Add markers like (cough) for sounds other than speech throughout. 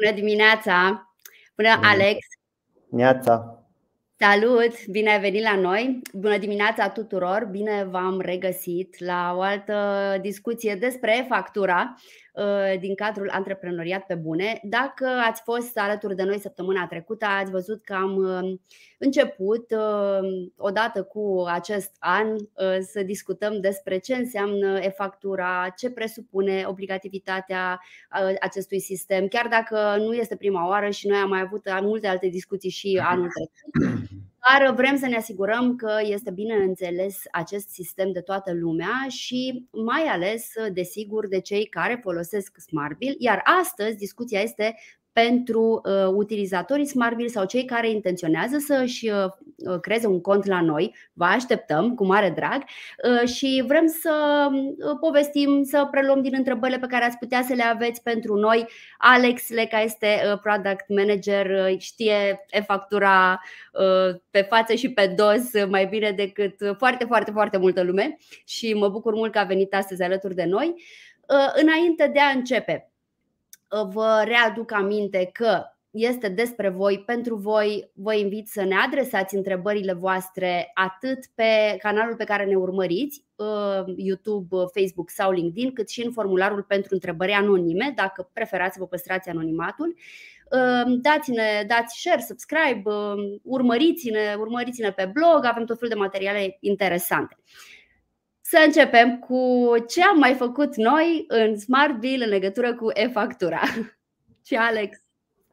Bună dimineața! Bună, Alex! Neața! Salut! Bine ai venit la noi! Bună dimineața tuturor! Bine v-am regăsit la o altă discuție despre factura uh, din cadrul Antreprenoriat pe Bune. Dacă ați fost alături de noi săptămâna trecută, ați văzut că am uh, început, uh, odată cu acest an, să discutăm despre ce înseamnă e-factura, ce presupune obligativitatea acestui sistem, chiar dacă nu este prima oară și noi am mai avut multe alte discuții și (clears throat) anul trecut. Dar vrem să ne asigurăm că este bine înțeles acest sistem de toată lumea și mai ales, desigur, de cei care folosesc SmartBill. Iar astăzi discuția este pentru uh, utilizatorii SmartBill sau cei care intenționează să își uh, uh, creeze un cont la noi. Vă așteptăm cu mare drag uh, și vrem să uh, povestim, să preluăm din întrebările pe care ați putea să le aveți pentru noi. Alex Leca este uh, product manager, uh, știe e-factura uh, pe față și pe dos mai bine decât foarte, foarte, foarte multă lume și mă bucur mult că a venit astăzi alături de noi. Uh, înainte de a începe, vă readuc aminte că este despre voi, pentru voi. Vă invit să ne adresați întrebările voastre atât pe canalul pe care ne urmăriți, uh, YouTube, Facebook sau LinkedIn, cât și în formularul pentru întrebări anonime, dacă preferați să vă păstrați anonimatul. Uh, dați-ne, dați share, subscribe, uh, urmăriți-ne, urmăriți-ne pe blog, avem tot felul de materiale interesante. Să începem cu ce am mai făcut noi în SmartBill în legătură cu e-factura. (laughs) Și Alex,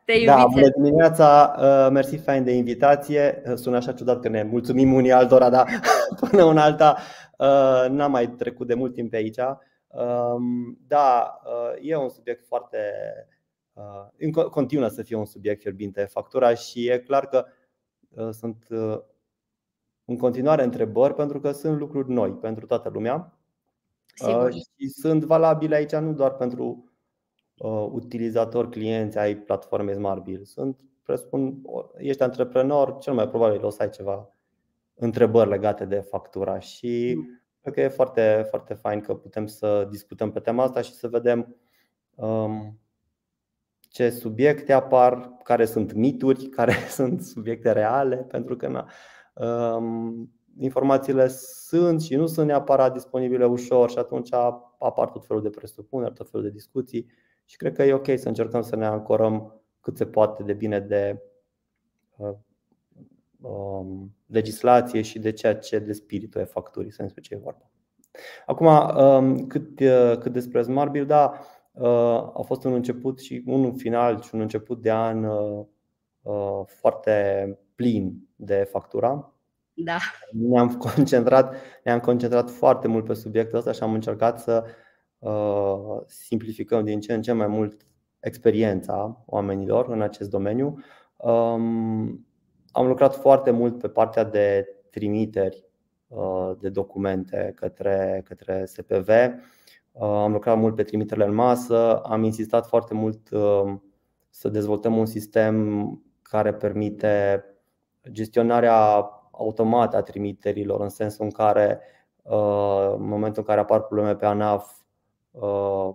te iubit. Da, bună dimineața, uh, mersi fain de invitație. Uh, sună așa ciudat că ne mulțumim unii altora, dar (laughs) până una alta uh, n-am mai trecut de mult timp pe aici. Um, da, e un subiect foarte. Continuă să fie un subiect fierbinte factura și e clar că sunt în continuare întrebări pentru că sunt lucruri noi pentru toată lumea Sigur. și sunt valabile aici nu doar pentru uh, utilizatori, clienți ai platformei SmartBill. Sunt, presupun, ești antreprenor, cel mai probabil o să ai ceva întrebări legate de factura și mm. cred că e foarte, foarte fain că putem să discutăm pe tema asta și să vedem um, ce subiecte apar, care sunt mituri, care (laughs) sunt subiecte reale, pentru că na, informațiile sunt și nu sunt neapărat disponibile ușor și atunci apar tot felul de presupuneri, tot felul de discuții și cred că e ok să încercăm să ne ancorăm cât se poate de bine de uh, um, legislație și de ceea ce de spiritul e facturii, să despre ce e vorba. Acum, um, cât, uh, cât despre Smart Bill, da, uh, a fost un început și un final și un început de an foarte plin de factura. Da. Ne-am concentrat, ne-am concentrat foarte mult pe subiectul ăsta și am încercat să uh, simplificăm din ce în ce mai mult experiența oamenilor în acest domeniu. Um, am lucrat foarte mult pe partea de trimiteri uh, de documente către, către SPV. Uh, am lucrat mult pe trimiterile în masă, am insistat foarte mult uh, să dezvoltăm un sistem care permite gestionarea automată a trimiterilor, în sensul în care uh, în momentul în care apar probleme pe ANAF, uh,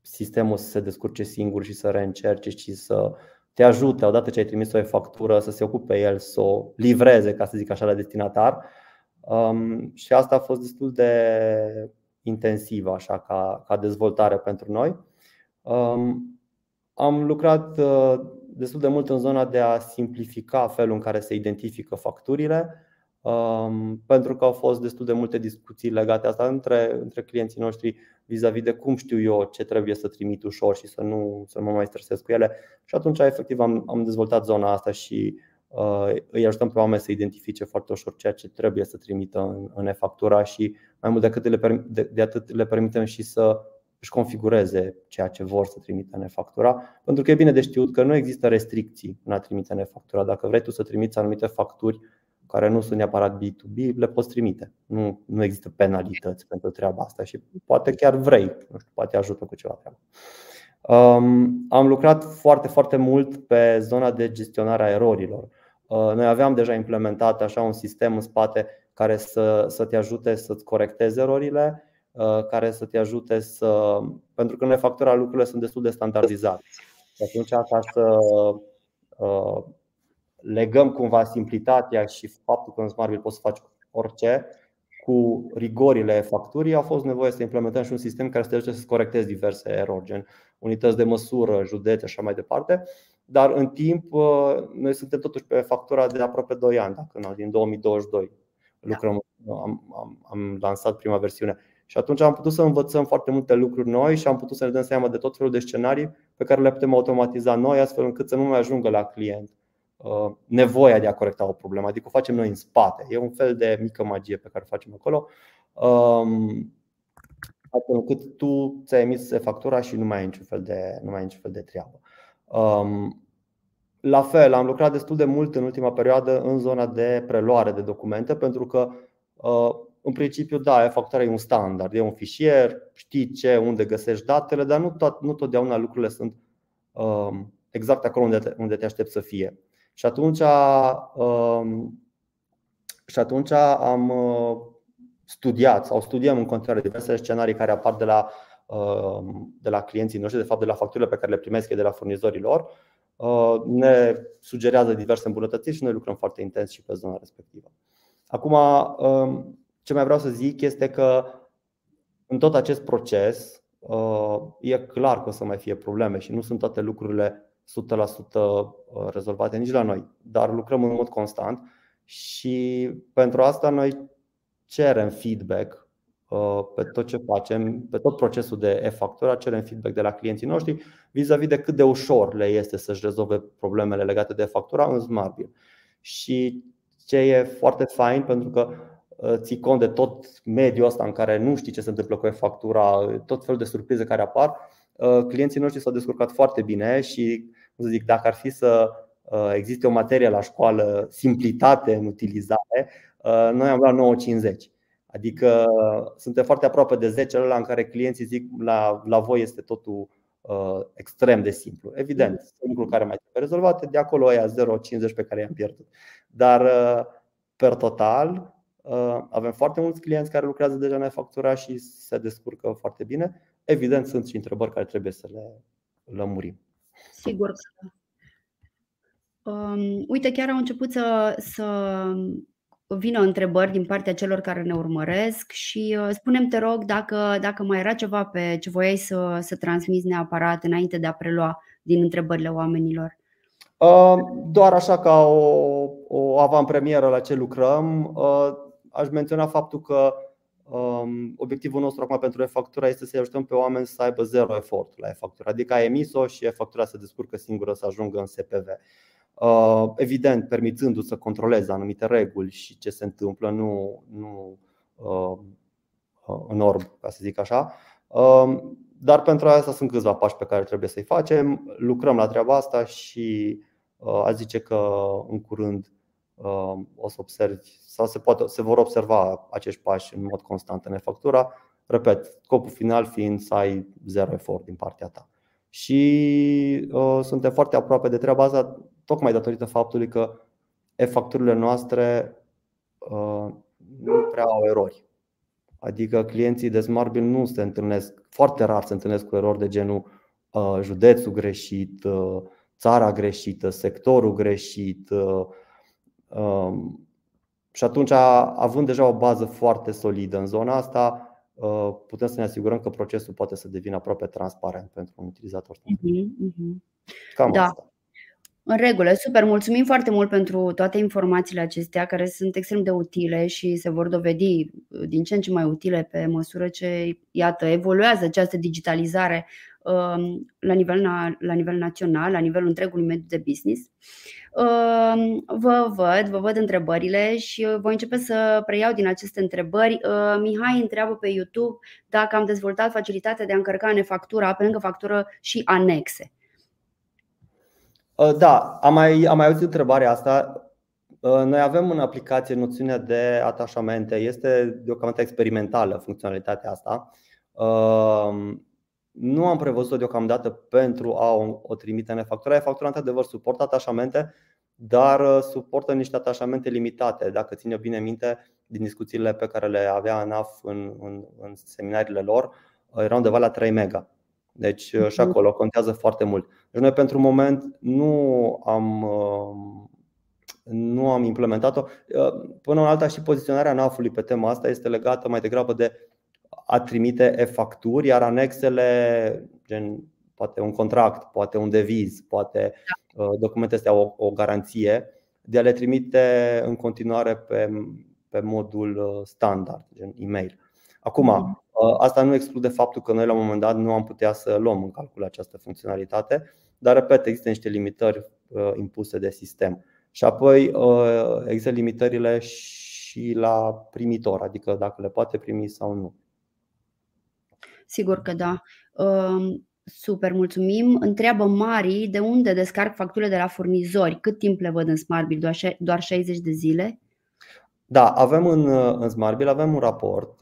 sistemul să se descurce singur și să reîncerce și să te ajute, odată ce ai trimis o factură, să se ocupe el, să o livreze, ca să zic așa, la destinatar. Um, și asta a fost destul de intensivă așa, ca, ca dezvoltare pentru noi. Um, am lucrat uh, destul de mult în zona de a simplifica felul în care se identifică facturile, um, pentru că au fost destul de multe discuții legate asta între, între clienții noștri vis-a-vis de cum știu eu ce trebuie să trimit ușor și să nu să mă mai stresez cu ele. Și atunci, efectiv, am, am dezvoltat zona asta și uh, îi ajutăm pe oameni să identifice foarte ușor ceea ce trebuie să trimită în, în e-factura și mai mult decât le, de, de atât le permitem și să își configureze ceea ce vor să trimită în factura pentru că e bine de știut că nu există restricții în a trimite în factura Dacă vrei tu să trimiți anumite facturi care nu sunt neapărat B2B, le poți trimite. Nu, nu există penalități pentru treaba asta și poate chiar vrei, nu știu, poate ajută cu ceva treabă. Um, am lucrat foarte, foarte mult pe zona de gestionare a erorilor. Uh, noi aveam deja implementat așa un sistem în spate care să, să te ajute să-ți corectezi erorile Uh, care să te ajute să. Pentru că în factura lucrurile sunt destul de standardizate. Și atunci, ca să legăm cumva simplitatea și faptul că în Smartbill poți să faci orice, cu rigorile facturii, a fost nevoie să implementăm și un sistem care să te ajute să corectezi diverse erori, gen unități de măsură, județe și așa mai departe. Dar în timp, uh, noi suntem totuși pe factura de aproape 2 ani, dacă nu, din 2022. Lucrăm, am, am, am lansat prima versiune. Și atunci am putut să învățăm foarte multe lucruri noi și am putut să ne dăm seama de tot felul de scenarii pe care le putem automatiza noi, astfel încât să nu mai ajungă la client Uh, nevoia de a corecta o problemă, adică o facem noi în spate. E un fel de mică magie pe care o facem acolo. Um, astfel încât tu ți-ai emis factura și nu mai ai niciun fel de, nu mai ai niciun fel de treabă. Um, la fel, am lucrat destul de mult în ultima perioadă în zona de preluare de documente, pentru că uh, în principiu, da, factura e un standard, e un fișier, știi ce, unde găsești datele, dar nu, tot, nu totdeauna lucrurile sunt um, exact acolo unde te, unde te aștept să fie. Și atunci, um, și atunci am uh, studiat sau studiem în continuare diverse scenarii care apar de la, um, de la clienții noștri, de fapt de la facturile pe care le primesc de la furnizorii lor. Uh, ne sugerează diverse îmbunătățiri și noi lucrăm foarte intens și pe zona respectivă. Acum, um, ce mai vreau să zic este că în tot acest proces uh, e clar că o să mai fie probleme și nu sunt toate lucrurile 100% uh, rezolvate nici la noi, dar lucrăm în mod constant și pentru asta noi cerem feedback uh, pe tot ce facem, pe tot procesul de e-factura, cerem feedback de la clienții noștri vis-a-vis de cât de ușor le este să-și rezolve problemele legate de factura în Smartbill. Și ce e foarte fain pentru că uh, ții cont de tot mediul ăsta în care nu știi ce se întâmplă cu e-factura, tot felul de surprize care apar, clienții noștri s-au descurcat foarte bine și să zic, dacă ar fi să uh, existe o materie la școală, simplitate în utilizare, uh, noi am luat 9,50. Adică suntem foarte aproape de 10 la în care clienții zic la, la voi este totul uh, extrem de simplu. Evident, sunt lucruri care mai trebuie rezolvate, de acolo aia 0,50 pe care i-am pierdut. Dar uh, per total uh, avem foarte mulți clienți care lucrează deja în factura și se descurcă foarte bine. Evident, sunt și întrebări care trebuie să le lămurim. Sigur că. Um, uite, chiar au început să, să vină întrebări din partea celor care ne urmăresc și uh, spunem te rog dacă, dacă mai era ceva pe ce voiai să, să transmiți neapărat înainte de a prelua din întrebările oamenilor. Uh, doar așa ca o, o avantpremieră la ce lucrăm, uh, aș menționa faptul că Um, obiectivul nostru acum pentru e-factura este să-i ajutăm pe oameni să aibă zero efort la e-factura, adică ai emis-o și e-factura să descurcă singură să ajungă în SPV. Uh, evident, permițându-ți să controlezi anumite reguli și ce se întâmplă, nu, nu uh, în orb, ca să zic așa. Um, dar pentru asta sunt câțiva pași pe care trebuie să-i facem. Lucrăm la treaba asta și uh, a zice că în curând o să observi sau se, poate, se vor observa acești pași în mod constant în e-factura. Repet, scopul final fiind să ai zero efort din partea ta. Și uh, suntem foarte aproape de treaba asta, tocmai datorită faptului că e-facturile noastre uh, nu prea au erori. Adică clienții de Smartbill nu se întâlnesc, foarte rar se întâlnesc cu erori de genul uh, județul greșit, uh, țara greșită, sectorul greșit. Uh, um, și atunci, având deja o bază foarte solidă în zona asta, uh, putem să ne asigurăm că procesul poate să devină aproape transparent pentru un utilizator. Uh-huh, Cam da. asta. În regulă, super. Mulțumim foarte mult pentru toate informațiile acestea care sunt extrem de utile și se vor dovedi din ce în ce mai utile pe măsură ce, iată, evoluează această digitalizare Um, la nivel, la nivel național, la nivelul întregului mediu de business. Um, vă văd, vă văd întrebările și voi începe să preiau din aceste întrebări. Uh, Mihai întreabă pe YouTube dacă am dezvoltat facilitatea de a încărca în factura, pe lângă factură și anexe. Uh, da, am mai, am mai auzit întrebarea asta. Uh, noi avem în aplicație noțiunea de atașamente. Este deocamdată experimentală funcționalitatea asta. Nu am prevăzut-o deocamdată pentru a o trimite în e-factura. E-factura, într-adevăr, suportă atașamente, dar uh, suportă niște atașamente limitate. Dacă ține bine minte, din discuțiile pe care le avea ANAF în, în, în seminariile lor, uh, erau undeva la 3 mega. Deci și mhm. acolo contează foarte mult. Deci noi pentru moment nu am nu am implementat-o. Până în alta și poziționarea NAF-ului pe tema asta este legată mai degrabă de a trimite e-facturi, iar anexele, gen poate un contract, poate un deviz, poate da. documente astea o, o garanție, de a le trimite în continuare pe, pe modul standard, gen e-mail. Acum, mhm. asta nu exclude faptul că noi la un moment dat nu am putea să luăm în calcul această funcționalitate, dar repet, există niște limitări impuse de sistem. Și apoi există limitările și la primitor, adică dacă le poate primi sau nu. Sigur că da. Super, mulțumim. Întreabă Mari de unde descarc facturile de la furnizori. Cât timp le văd în Smartbill? Doar 60 de zile? Da, avem în, în Smartbill avem un raport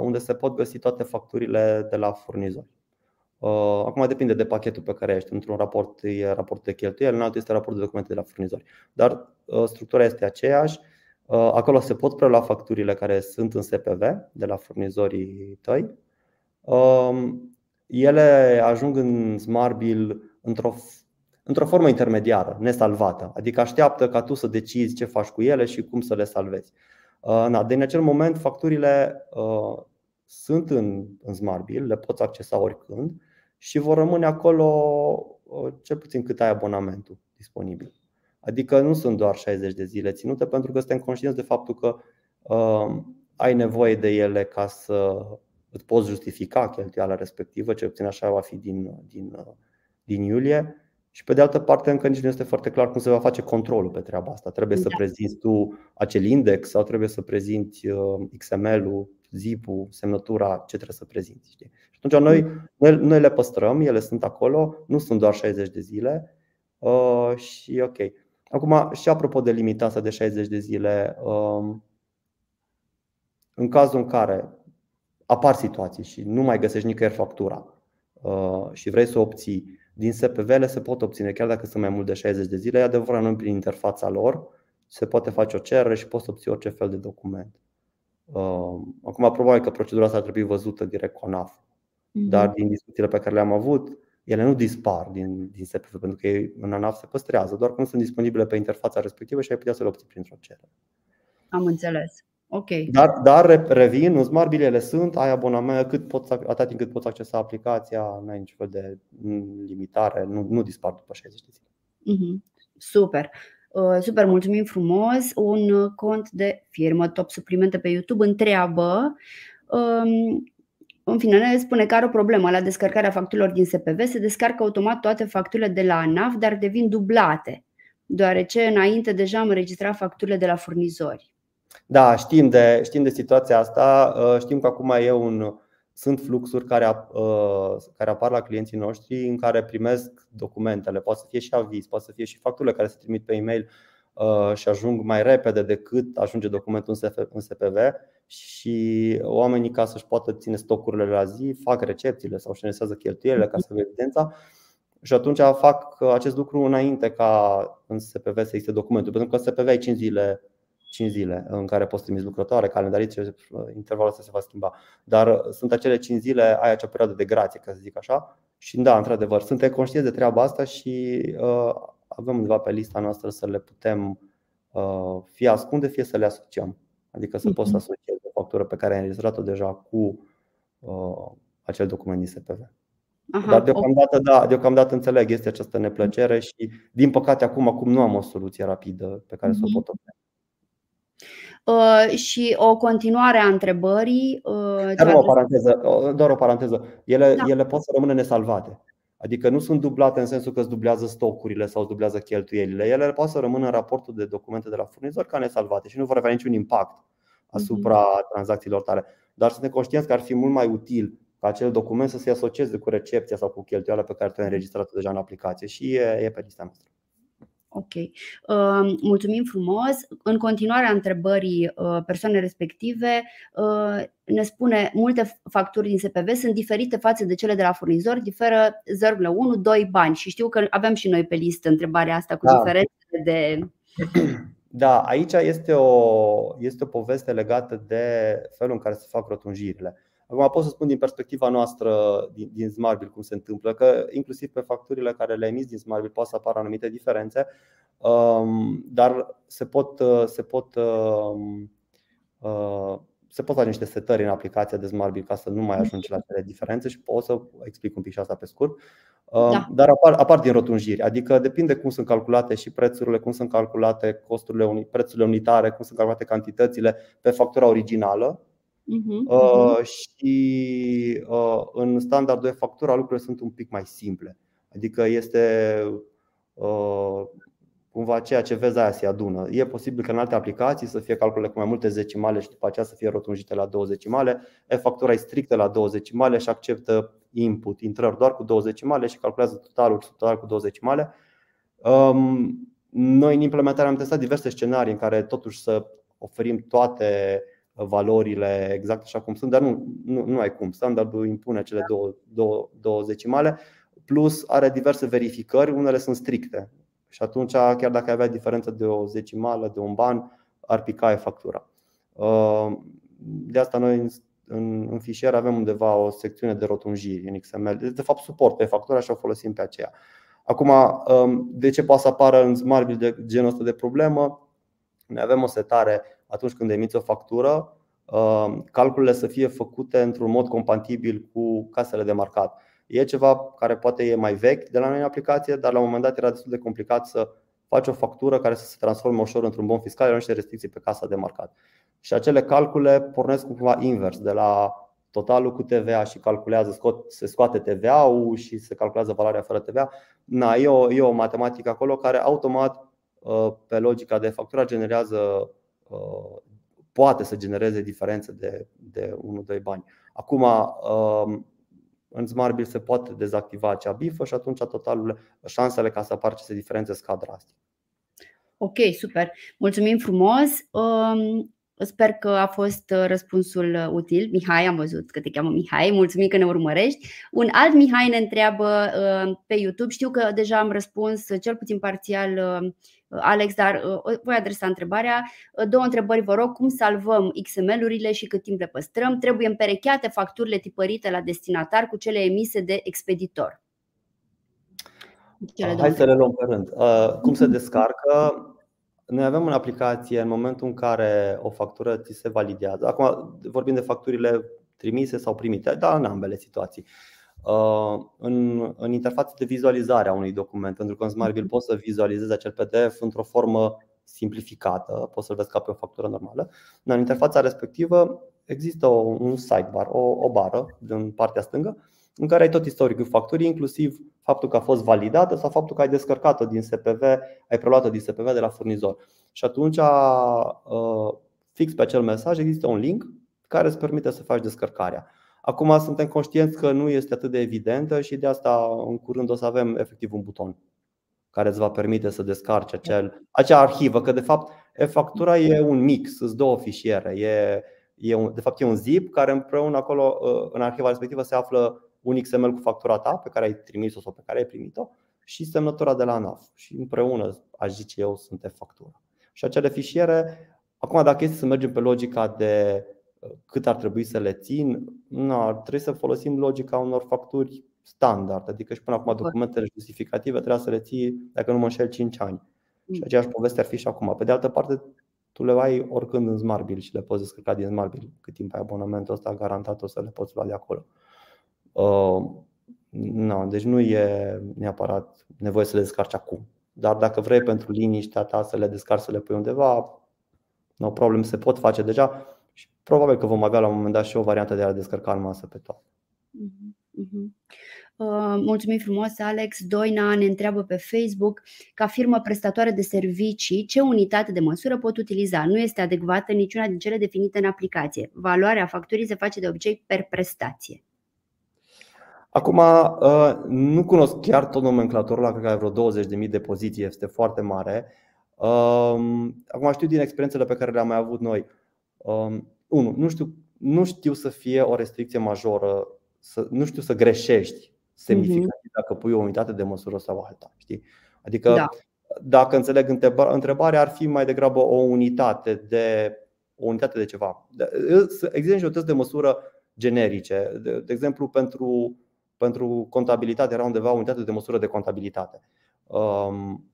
unde se pot găsi toate facturile de la furnizori. Acum depinde de pachetul pe care ești. Într-un raport e raportul de cheltuieli, în altul este raportul de documente de la furnizori. Dar structura este aceeași. Acolo se pot prelua facturile care sunt în SPV de la furnizorii tăi ele ajung în Smartbill într-o, într-o formă intermediară, nesalvată. Adică așteaptă ca tu să decizi ce faci cu ele și cum să le salvezi. Uh, de în acel moment, facturile uh, sunt în, în Smartbill, le poți accesa oricând și vor rămâne acolo uh, cel puțin cât ai abonamentul disponibil. Adică nu sunt doar 60 de zile ținute, pentru că suntem conștienți de faptul că uh, ai nevoie de ele ca să îți poți justifica cheltuiala respectivă, cel puțin așa va fi din, din, din iulie. Și pe de altă parte, încă nici nu este foarte clar cum se va face controlul pe treaba asta. Trebuie da. să prezinți tu acel index sau trebuie să prezinți uh, XML-ul, zip-ul, semnătura, ce trebuie să prezinți. Știi? Și atunci noi, mm. noi, noi le păstrăm, ele sunt acolo, nu sunt doar 60 de zile uh, și ok. Acum, și apropo de limita asta de 60 de zile, uh, în cazul în care apar situații și nu mai găsești nicăieri factura uh, și vrei să o obții din SPV, se pot obține chiar dacă sunt mai mult de 60 de zile. E adevărat, nu prin interfața lor se poate face o cerere și poți obții orice fel de document. Uh, acum, probabil că procedura asta ar trebui văzută direct cu ANAF, mhm. dar din discuțiile pe care le-am avut, ele nu dispar din, din SPV pentru că în ANAF se păstrează, doar că nu sunt disponibile pe interfața respectivă și ai putea să le obții printr-o cerere. Am înțeles. Ok. Dar, dar revin, în Smart Bilele sunt, ai abonament cât poți, atât timp cât poți accesa aplicația, nu ai niciun fel de limitare, nu, nu dispar după 60 de zile. Mm-hmm. Super. Uh, super, mulțumim frumos. Un cont de firmă top suplimente pe YouTube întreabă um, în fine, ne spune că are o problemă la descărcarea facturilor din SPV. Se descarcă automat toate facturile de la ANAF, dar devin dublate, deoarece înainte deja am înregistrat facturile de la furnizori. Da, știm de, știm de situația asta. Uh, știm că acum e un, sunt fluxuri care, uh, care apar la clienții noștri în care primesc documentele. Poate să fie și aviz, poate să fie și facturile care se trimit pe e-mail uh, și ajung mai repede decât ajunge documentul în SPV și oamenii ca să-și poată ține stocurile la zi fac recepțiile sau își cheltuielile ca să vă evidența și atunci fac acest lucru înainte ca în SPV să existe documentul, pentru că în SPV ai 5 zile 5 zile în care poți trimiți lucrătoare, calendariți, intervalul ăsta se va schimba. Dar sunt acele 5 zile, ai acea perioadă de grație, ca să zic așa. Și da, într-adevăr, suntem conștienți de treaba asta și uh, avem undeva pe lista noastră să le putem uh, fie ascunde, fie să le asociem. Adică să poți să mhm. asociezi o factură pe care ai înregistrat-o deja cu uh, acel document din SPV. Aha, Dar deocamdată, da, deocamdată înțeleg, este această neplăcere și din păcate acum, acum nu am o soluție rapidă pe care să o mhm. pot obține. Uh, și o continuare a întrebării. Uh, doar o paranteză. Doar o paranteză. Ele, da. ele pot să rămână nesalvate. Adică nu sunt dublate în sensul că îți dublează stocurile sau îți dublează cheltuielile. Ele pot să rămână în raportul de documente de la furnizor ca nesalvate și nu vor avea niciun impact asupra uh-huh. tranzacțiilor tale. Dar suntem conștienți că ar fi mult mai util ca acel document să se asocieze cu recepția sau cu cheltuiala pe care tu ai înregistrat deja în aplicație și e, e pe lista noastră. Ok. Uh, mulțumim frumos. În continuarea întrebării uh, persoanei respective, uh, ne spune multe facturi din SPV sunt diferite față de cele de la furnizor, diferă 0,1-2 bani și știu că avem și noi pe listă întrebarea asta cu da. diferențele de. (clears throat) Da, aici este o, este o poveste legată de felul în care se fac rotunjirile. Acum pot să spun din perspectiva noastră din, din Smartbill cum se întâmplă, că inclusiv pe facturile care le emis din Smartbill poate să apară anumite diferențe, um, dar se pot, se pot um, uh, se pot face niște setări în aplicația de Smartbill ca să nu mai ajungi la acele diferențe și pot să explic un pic și asta pe scurt. Um, da. Dar apar, apar din rotunjiri, adică depinde cum sunt calculate și prețurile, cum sunt calculate costurile, prețurile unitare, cum sunt calculate cantitățile pe factura originală Uh-huh, uh, și uh, în standardul de factură lucrurile sunt un pic mai simple. Adică este uh, cumva ceea ce vezi aia se adună. E posibil că în alte aplicații să fie calcule cu mai multe zecimale și după aceea să fie rotunjite la 2 decimale. E-factura e strictă la 2 decimale și acceptă input, intrări doar cu 2 decimale și calculează totalul total cu 2 decimale. Um, noi în implementare am testat diverse scenarii în care totuși să oferim toate valorile exact așa cum sunt, dar nu, nu, nu ai cum. Standardul impune cele două, două, două decimale, plus are diverse verificări, unele sunt stricte. Și atunci, chiar dacă avea diferență de o decimală, de un ban, ar pica factura. Uh, de asta noi în, în fișier avem undeva o secțiune de rotunjiri în XML. De fapt, suport pe factura și o folosim pe aceea. Acum, um, de ce poate să apară în Smartbill de genul ăsta de problemă? Noi avem o setare atunci când emiți o factură, uh, calculele să fie făcute într-un mod compatibil cu casele de marcat. E ceva care poate e mai vechi de la noi în aplicație, dar la un moment dat era destul de complicat să faci o factură care să se transforme ușor într-un bon fiscal, erau niște restricții pe casa de marcat. Și acele calcule pornesc cumva invers, de la totalul cu TVA și calculează, scot, se scoate TVA-ul și se calculează valoarea fără TVA. Na, e, o, e o matematică acolo care automat, uh, pe logica de factură, generează Uh, poate să genereze diferențe de, de 1-2 bani. Acum, um, în Smart Bill se poate dezactiva acea bifă și atunci totalul, șansele ca să apară aceste diferențe scad drastic. Ok, super. Mulțumim frumos. Um, Sper că a fost uh, răspunsul uh, util. Mihai, am văzut că te cheamă Mihai, mulțumim că ne urmărești. Un alt Mihai ne întreabă pe YouTube. Știu că deja am răspuns cel puțin parțial Alex, dar uh, voi adresa întrebarea. Uh, două întrebări, vă rog. Cum salvăm XML-urile și cât timp le păstrăm? Trebuie împerecheate facturile tipărite la destinatar cu cele emise de expeditor. Cele Hai să le luăm pe rând. Uh, cum se descarcă? Noi avem în aplicație în momentul în care o factură ți se validează. Acum vorbim de facturile trimise sau primite, dar în ambele situații. Uh, în, în interfața de vizualizare a unui document, pentru că în SmartBill mhm. poți să vizualizezi acel PDF într-o formă simplificată, poți să-l vezi ca pe o factură normală. În interfața respectivă există un sidebar, o, o bară din partea stângă, în care ai tot istoricul facturii, inclusiv faptul că a fost validată sau faptul că ai descărcat-o din SPV, ai preluat-o din SPV de la furnizor. Și atunci, uh, fix pe acel mesaj, există un link care îți permite să faci descărcarea. Acum suntem conștienți că nu este atât de evidentă și de asta în curând o să avem efectiv un buton care îți va permite să descarci acel, acea arhivă, că de fapt e-factura e un mix, sunt două fișiere. E, e un, de fapt e un zip care împreună acolo ă, în arhiva respectivă se află un XML cu factura ta pe care ai trimis-o sau pe care ai primit-o și semnătura de la ANAF. Și împreună, aș zice eu, sunt e-factura. Și acele fișiere, acum dacă este să mergem pe logica de cât ar trebui să le țin, nu, ar trebui să folosim logica unor facturi standard, adică și până acum documentele justificative trebuie să le ții, dacă nu mă înșel, 5 ani. Și mm. aceeași poveste ar fi și acum. Pe de altă parte, tu le ai oricând în Smartbill și le poți descărca din Smartbill. Cât timp ai abonamentul ăsta, garantat o să le poți lua de acolo. Uh, no, deci nu e neapărat nevoie să le descarci acum. Dar dacă vrei pentru liniștea ta să le descarci, să le pui undeva, no problem, se pot face deja. Și probabil că vom avea la un moment dat și o variantă de a descărca în masă pe toate. Uh-huh. Uh, mulțumim frumos, Alex. Doina ne întreabă pe Facebook, ca firmă prestatoare de servicii, ce unitate de măsură pot utiliza? Nu este adecvată niciuna din cele definite în aplicație. Valoarea facturii se face de obicei per prestație. Acum, uh, nu cunosc chiar tot nomenclatorul, la cred că ai vreo 20.000 de poziții, este foarte mare. Uh, acum știu din experiențele pe care le-am mai avut noi Um, unu, nu știu, nu știu să fie o restricție majoră, să, nu știu să greșești semnificativ mm-hmm. dacă pui o unitate de măsură sau alta. Știi? Adică, da. dacă înțeleg întrebarea, ar fi mai degrabă o unitate de o unitate de ceva. Există și o test de măsură generice. De, de exemplu, pentru, pentru contabilitate era undeva unitate de măsură de contabilitate. Um,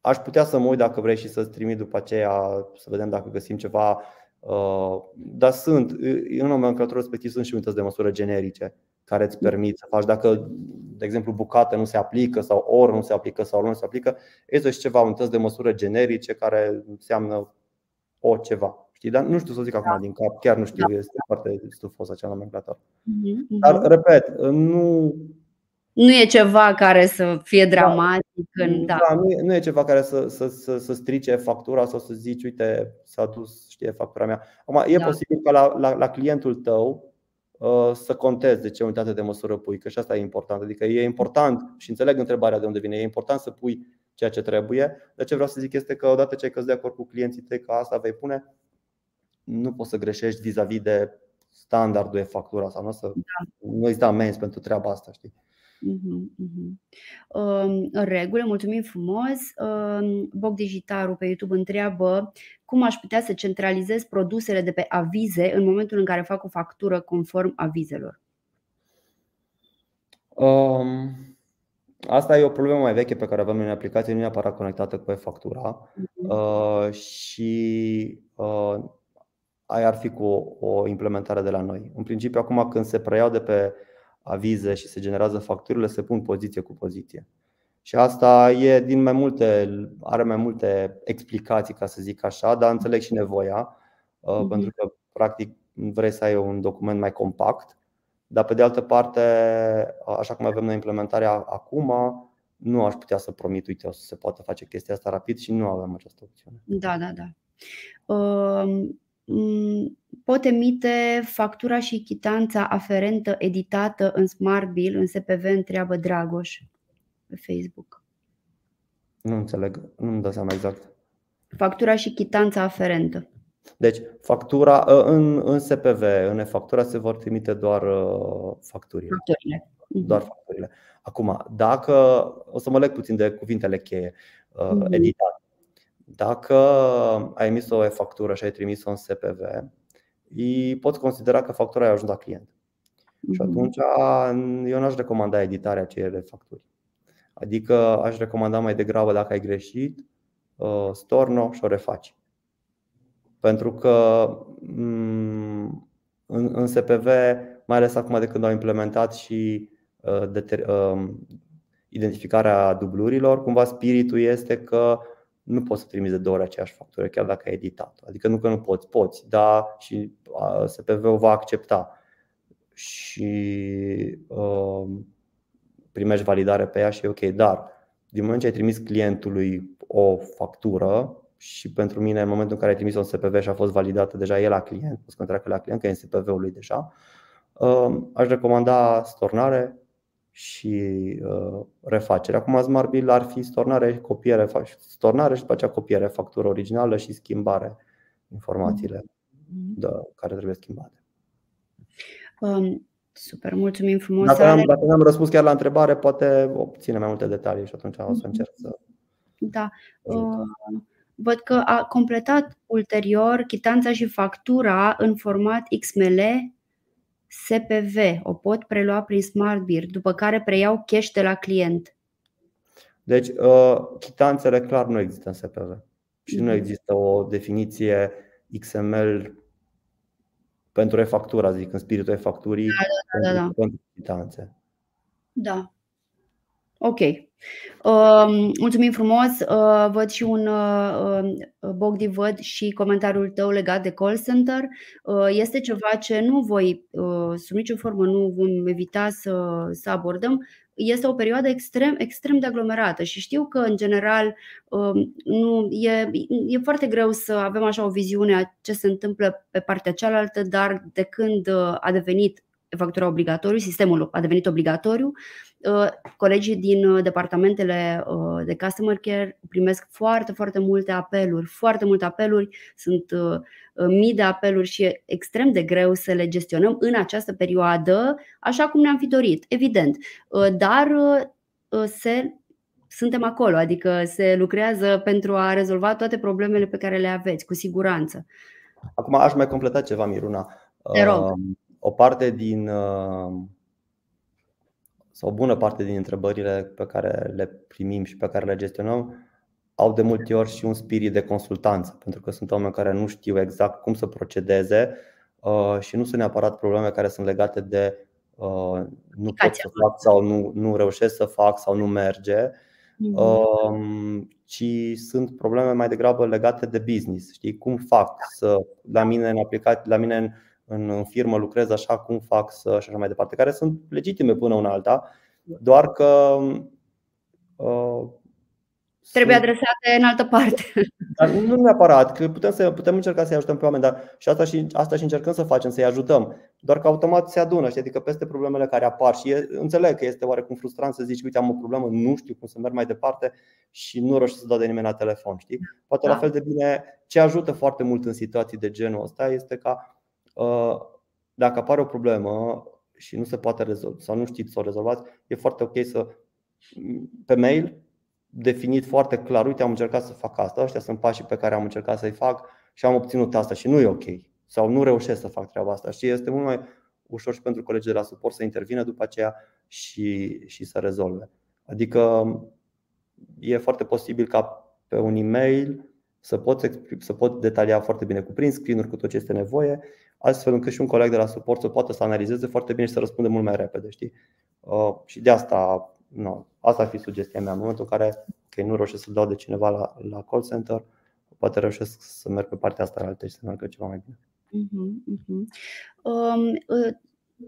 aș putea să mă uit dacă vrei și să-ți trimit după aceea să vedem dacă găsim ceva. Uh, dar sunt, în nomenclatură respectiv sunt și unități de măsură generice care îți permit să faci. Dacă, de exemplu, bucată nu se aplică sau oră nu se aplică sau nu se aplică, există și ceva unități de măsură generice care înseamnă o ceva. Știi? Dar nu știu să zic acum da. din cap, chiar nu știu, da. este foarte stufos acea nomenclatură. Mm-hmm. Dar, repet, nu. Nu e ceva care să fie da. dramatic. Da, în, da. da nu, e, nu e ceva care să, să, să, să strice factura sau să zici, uite, s-a dus, știe, factura mea. Acum, e da. posibil ca la, la, la clientul tău Uh, să contezi de ce unitate de măsură pui, că și asta e important. Adică e important și înțeleg întrebarea de unde vine. E important să pui ceea ce trebuie. De ce vreau să zic este că odată ce ai căzut de acord cu clienții tăi că asta vei pune, nu poți să greșești vis-a-vis de standardul de factura sau nu, să, da. nu există amenzi pentru treaba asta. Știi? Uh-huh, În regulă, mulțumim frumos. Boc Digitarul pe YouTube întreabă cum aș putea să centralizez produsele de pe avize în momentul în care fac o factură conform avizelor. Um, asta e o problemă mai veche pe care avem în aplicație, nu e neapărat conectată cu e-factura uh-huh. uh, și uh, aia ar fi cu o, o implementare de la noi. În principiu, acum când se preiau de pe avize și se generează facturile, se pun poziție cu poziție. Și asta e din mai multe, are mai multe explicații, ca să zic așa, dar înțeleg și nevoia, mm-hmm. pentru că practic vrei să ai un document mai compact, dar pe de altă parte, așa cum avem noi implementarea acum, nu aș putea să promit, uite, o să se poată face chestia asta rapid și nu avem această opțiune. Da, da, da. Uh, pot emite factura și chitanța aferentă editată în Smart Bill, în SPV, întreabă Dragoș pe Facebook. Nu înțeleg, nu-mi dau seama exact. Factura și chitanța aferentă. Deci, factura ă, în, în SPV, în e-factura se vor trimite doar ă, facturile. Facturile. Mhm. Doar facturile. Acum, dacă o să mă leg puțin de cuvintele cheie, uh-huh. editat. Dacă ai emis o e-factură și ai trimis-o în SPV, îi poți considera că factura a ajuns la client. Uh-huh. Și mhm. atunci eu n-aș recomanda editarea acelei facturi. Adică aș recomanda mai degrabă dacă ai greșit, uh, storno și o refaci. Pentru că mm, în SPV, mai ales acum de când au implementat și uh, um, identificarea dublurilor, cumva spiritul este că nu poți să trimiți de două ori aceeași factură, chiar dacă ai editat. Adică nu că nu poți, poți, da, și uh, SPV-ul va accepta și uh, primești validare pe ea și e ok, dar din moment ce ai trimis clientului o factură și pentru mine în momentul în care ai trimis un SPV și a fost validată deja e la client, poți că la client, că e în SPV-ul lui deja, um, aș recomanda stornare și uh, refacere. Acum Smart Bill ar fi stornare, copiere, stornare și după aceea copiere, factură originală și schimbare informațiile mm-hmm. de, care trebuie schimbate. Um, Super, mulțumim frumos. Dacă am, dacă am răspuns chiar la întrebare, poate obține mai multe detalii și atunci o să încerc să. Da. Uh, văd că a completat ulterior chitanța și factura în format XML SPV. O pot prelua prin SmartBeer, după care preiau cash de la client. Deci, uh, chitanțele clar nu există în SPV și nu mhm. există o definiție XML pentru e-factura, zic, în spiritul e-facturii, da, da, da, da. pentru chitanțe. Da. Ok. Uh, mulțumim frumos. Uh, văd și un uh, uh, Bogdi, văd și comentariul tău legat de call center. Uh, este ceva ce nu voi, uh, sub nicio formă, nu vom evita să, să abordăm este o perioadă extrem, extrem de aglomerată și știu că, în general, um, nu, e, e foarte greu să avem așa o viziune a ce se întâmplă pe partea cealaltă, dar de când uh, a devenit factura obligatoriu, sistemul a devenit obligatoriu, uh, colegii din uh, departamentele de customer care primesc foarte, foarte multe apeluri, foarte multe apeluri, sunt mii de apeluri și e extrem de greu să le gestionăm în această perioadă, așa cum ne-am fi dorit, evident. Dar se suntem acolo, adică se lucrează pentru a rezolva toate problemele pe care le aveți, cu siguranță. Acum aș mai completa ceva, Miruna. O parte din sau o bună parte din întrebările pe care le primim și pe care le gestionăm au de multe ori și un spirit de consultanță, pentru că sunt oameni care nu știu exact cum să procedeze și nu sunt neapărat probleme care sunt legate de nu pot să fac sau nu, nu reușesc să fac sau nu merge, mm-hmm. ci sunt probleme mai degrabă legate de business. Știi cum fac să la mine în aplicat, la mine în, în firmă lucrez așa, cum fac să și așa mai departe, care sunt legitime până una alta, doar că uh, Trebuie adresate în altă parte. (laughs) Dar nu neapărat, că putem, să, putem încerca să-i ajutăm pe oameni, dar și asta și, asta și încercăm să facem, să-i ajutăm. Doar că automat se adună, știi? adică peste problemele care apar și e, înțeleg că este oarecum frustrant să zici, uite, am o problemă, nu știu cum să merg mai departe și nu reușesc să dau de nimeni la telefon. Știi? Poate da. la fel de bine, ce ajută foarte mult în situații de genul ăsta este ca uh, dacă apare o problemă și nu se poate rezolva sau nu știți să o rezolvați, e foarte ok să pe mail definit foarte clar, uite am încercat să fac asta, ăștia sunt pașii pe care am încercat să-i fac și am obținut asta și nu e ok sau nu reușesc să fac treaba asta. Și este mult mai ușor și pentru colegii de la suport să intervină după aceea și, și să rezolve. Adică e foarte posibil ca pe un e-mail să pot, să pot detalia foarte bine cu print screen-uri, cu tot ce este nevoie, astfel încât și un coleg de la suport să poată să analizeze foarte bine și să răspunde mult mai repede. Știi? Uh, și de asta nu, asta ar fi sugestia mea. În momentul în care că nu reușesc să dau de cineva la, la call center, poate reușesc să merg pe partea asta altă și să meargă ceva mai bine. Uh-huh, uh-huh. Um, uh,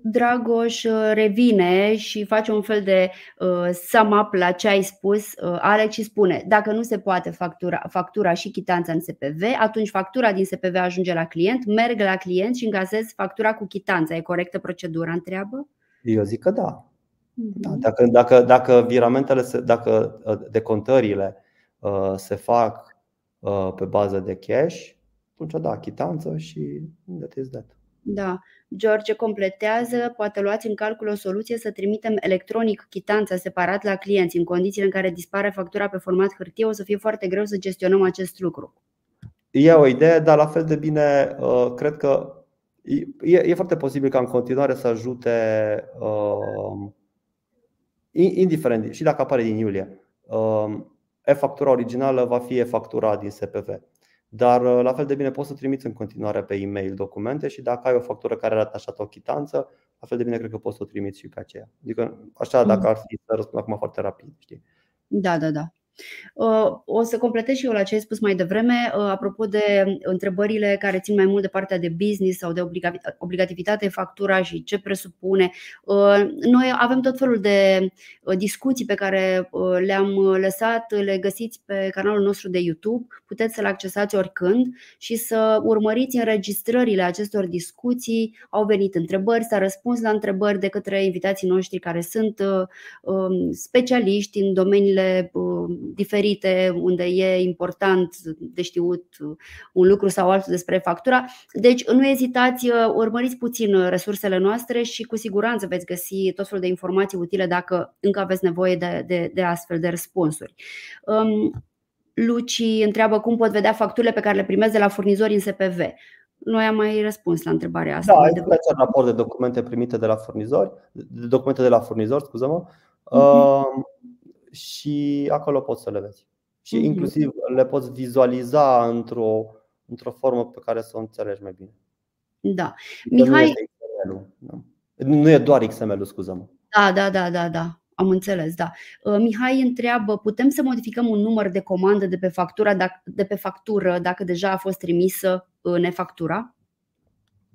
Dragoș uh, revine și face un fel de uh, sum up la ce ai spus, uh, Alex, și spune dacă nu se poate factura, factura și chitanța în SPV, atunci factura din SPV ajunge la client, merg la client și încasez factura cu chitanța. E corectă procedura, întreabă? Eu zic că da. Da, mhm. dacă, dacă, dacă viramentele, se, dacă uh, decontările uh, se fac uh, pe bază de cash, atunci da, chitanță și that is that. Da. George completează, poate luați în calcul o soluție să trimitem electronic chitanța separat la clienți. În condițiile în care dispare factura pe format hârtie, o să fie foarte greu să gestionăm acest lucru. E o idee, dar la fel de bine cred că e, e foarte posibil ca în continuare să ajute indiferent și dacă apare din iulie. Um, e-factura originală va fi e-factura din SPV. Dar uh, la fel de bine poți să trimiți în continuare pe e-mail documente și dacă ai o factură care are atașată o chitanță, la fel de bine cred că poți să o trimiți și pe aceea. Adică așa dacă ar fi să răspund acum foarte rapid, știi? Da, da, da. Uh, o să completez și eu la ce ai spus mai devreme, uh, apropo de întrebările care țin mai mult de partea de business sau de obligativitate, factura și ce presupune. Uh, noi avem tot felul de discuții pe care le-am lăsat, le găsiți pe canalul nostru de YouTube, puteți să le accesați oricând și să urmăriți înregistrările acestor discuții. Au venit întrebări, s-a răspuns la întrebări de către invitații noștri care sunt um, specialiști în domeniile diferite unde e important de știut un lucru sau altul despre factura. Deci nu ezitați, urmăriți puțin resursele noastre și cu siguranță veți găsi tot felul de informații utile dacă încă aveți nevoie de, de, de astfel de răspunsuri. Um, Luci întreabă cum pot vedea facturile pe care le primesc de la furnizori în SPV. Noi am mai răspuns la întrebarea asta. Da, este acel raport de documente primite de la furnizori, de documente de la furnizori, scuză-mă. Uh-huh și acolo poți să le vezi. Și mhm. inclusiv le poți vizualiza într-o, într-o formă pe care să o înțelegi mai bine. Da. Mihai. Nu, nu e doar XML-ul, scuză-mă. Da, da, da, da, da. Am înțeles, da. Uh, Mihai întreabă, putem să modificăm un număr de comandă de pe, factura, de pe factură dacă deja a fost trimisă în e-factura?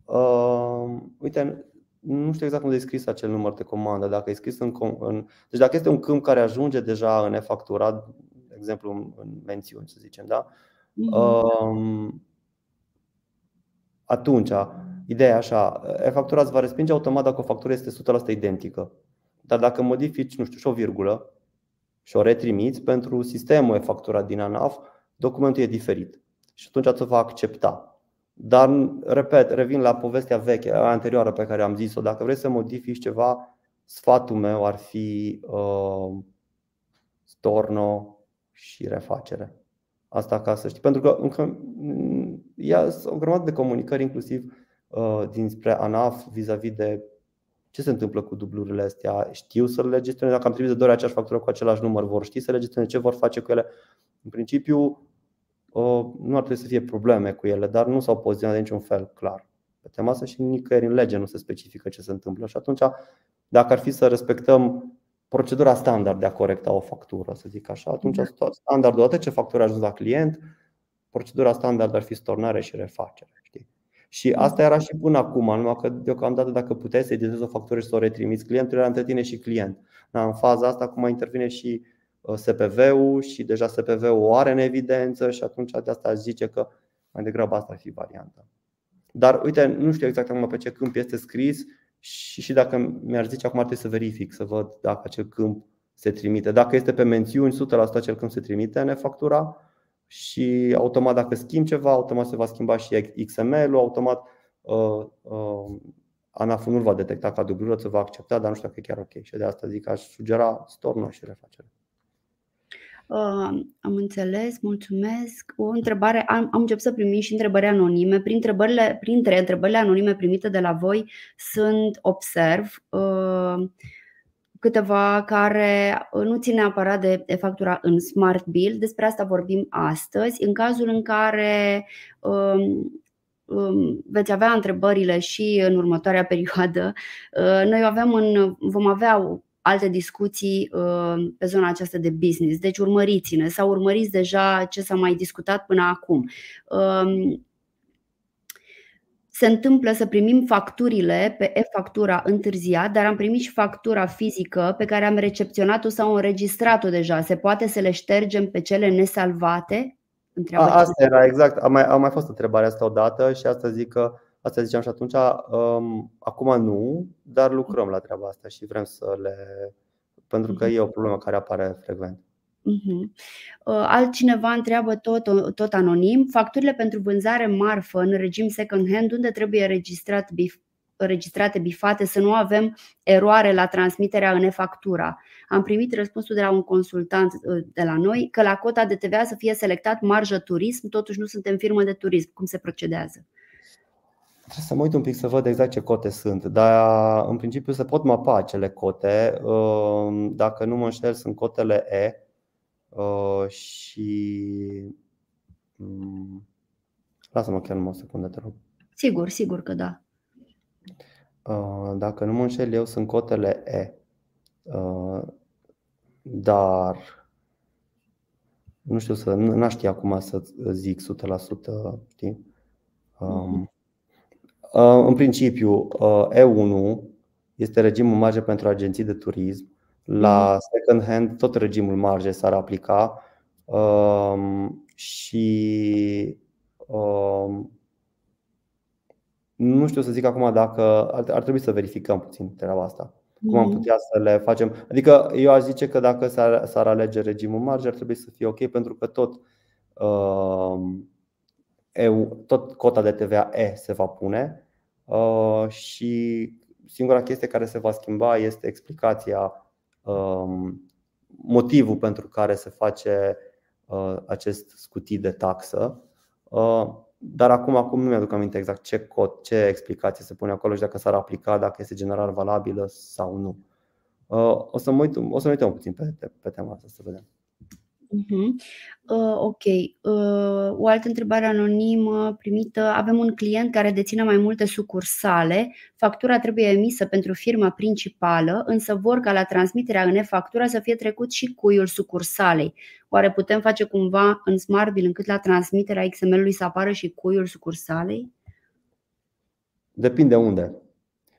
Uh, uite, nu știu exact cum e scris acel număr de comandă, dacă e scris în, în deci dacă este un câmp care ajunge deja în e-facturat, de exemplu în mențiuni, să zicem, da? Mm-hmm. Atunci, ideea e așa, e-factura îți va respinge automat dacă o factură este 100% identică. Dar dacă modifici, nu știu, și o virgulă și o retrimiți pentru sistemul e-factura din ANAF, documentul e diferit. Și atunci ți va accepta. Dar, repet, revin la povestea veche, anterioară pe care am zis-o. Dacă vreți să modifici ceva, sfatul meu ar fi uh, storno și refacere. Asta ca să știi. Pentru că încă ia o grămadă de comunicări, inclusiv dinspre ANAF vis-a-vis de ce se întâmplă cu dublurile astea, știu să le gestioneze, dacă am trimis de două ori aceeași factură cu același număr, vor ști să le gestioneze, ce vor face cu ele. În principiu, nu ar trebui să fie probleme cu ele, dar nu s-au poziționat de niciun fel clar pe tema asta și nicăieri în lege nu se specifică ce se întâmplă. Și atunci, dacă ar fi să respectăm procedura standard de a corecta o factură, să zic așa, atunci da. standardul, odată ce factura a ajuns la client, procedura standard ar fi stornare și refacere. Știi? Și da. asta era și până acum, numai că deocamdată dacă puteai să editezi o factură și să o retrimiți clientului, era între tine și client. Da, în faza asta acum intervine și uh, SPV-ul și deja SPV-ul o are în evidență și atunci de asta aș zice că mai degrabă asta ar fi varianta. Dar uite, nu știu exact acum pe ce câmp este scris și și dacă mi-ar zice acum ar trebui să verific, să văd dacă acel câmp se trimite. Dacă este pe mențiuni, 100% acel câmp se trimite în factura și automat dacă schimb ceva, automat se va schimba și XML-ul, automat uh, uh, ANAF nu va detecta ca dublură, se va accepta, dar nu știu dacă e chiar ok. Și de asta zic că aș sugera storno și refacere. Uh, am înțeles, mulțumesc. O întrebare, am, am început să primim și întrebări anonime. Prin întrebările, printre întrebările anonime primite de la voi sunt observ uh, câteva care nu țin neapărat de, de factura în Smart Bill. Despre asta vorbim astăzi. În cazul în care um, um, veți avea întrebările și în următoarea perioadă, uh, noi avem în, vom avea alte discuții uh, pe zona aceasta de business. Deci urmăriți-ne sau urmăriți deja ce s-a mai discutat până acum. Um, se întâmplă să primim facturile pe e-factura întârziat, dar am primit și factura fizică pe care am recepționat-o sau înregistrat-o deja. Se poate să le ștergem pe cele nesalvate? Întreabă A, asta era exact. A mai, a mai fost întrebarea asta odată și asta zic că Asta ziceam și atunci, um, acum nu, dar lucrăm la treaba asta și vrem să le. pentru că mhm. e o problemă care apare frecvent. Uh-huh. Altcineva întreabă tot, tot anonim Facturile pentru vânzare marfă în regim second hand Unde trebuie registrat bif, registrate bifate Să nu avem eroare la transmiterea în e-factura Am primit răspunsul de la un consultant uh, de la noi Că la cota de TVA să fie selectat marjă turism Totuși nu suntem firmă de turism Cum se procedează? Trebuie să mă uit un pic să văd exact ce cote sunt, dar în principiu se pot mapa acele cote. Uh, dacă nu mă înșel, sunt cotele E uh, și. Mm, lasă-mă chiar numai o secundă, te rog. Sigur, sigur că da. Uh, dacă nu mă înșel, eu sunt cotele E. Dar nu știu să, n-aș ști acum să zic 100%, știi? Um, Uh, în principiu, uh, E1 este regimul marge pentru agenții de turism. La mm. second hand, tot regimul marge s-ar aplica um, și um, nu știu să zic acum dacă ar, ar trebui să verificăm puțin treaba asta. Cum am mm. putea să le facem? Adică eu aș zice că dacă s-ar, s-ar alege regimul marge, ar trebui să fie ok, pentru că tot uh, EU, tot cota de TVA E se va pune uh, și singura chestie care se va schimba este explicația, um, motivul pentru care se face uh, acest scutit de taxă. Uh, dar acum, acum nu mi-aduc aminte exact ce cod, ce explicație se pune acolo și dacă s-ar aplica, dacă este general valabilă sau nu. O să mă uit, o să mă uităm puțin pe, pe tema asta să vedem. Uh-huh. Uh, ok. Uh, o altă întrebare anonimă primită. Avem un client care deține mai multe sucursale. Factura trebuie emisă pentru firma principală, însă vor ca la transmiterea în e-factura să fie trecut și cuiul sucursalei. Oare putem face cumva în SmartBill încât la transmiterea XML-ului să apară și cuiul sucursalei? Depinde unde.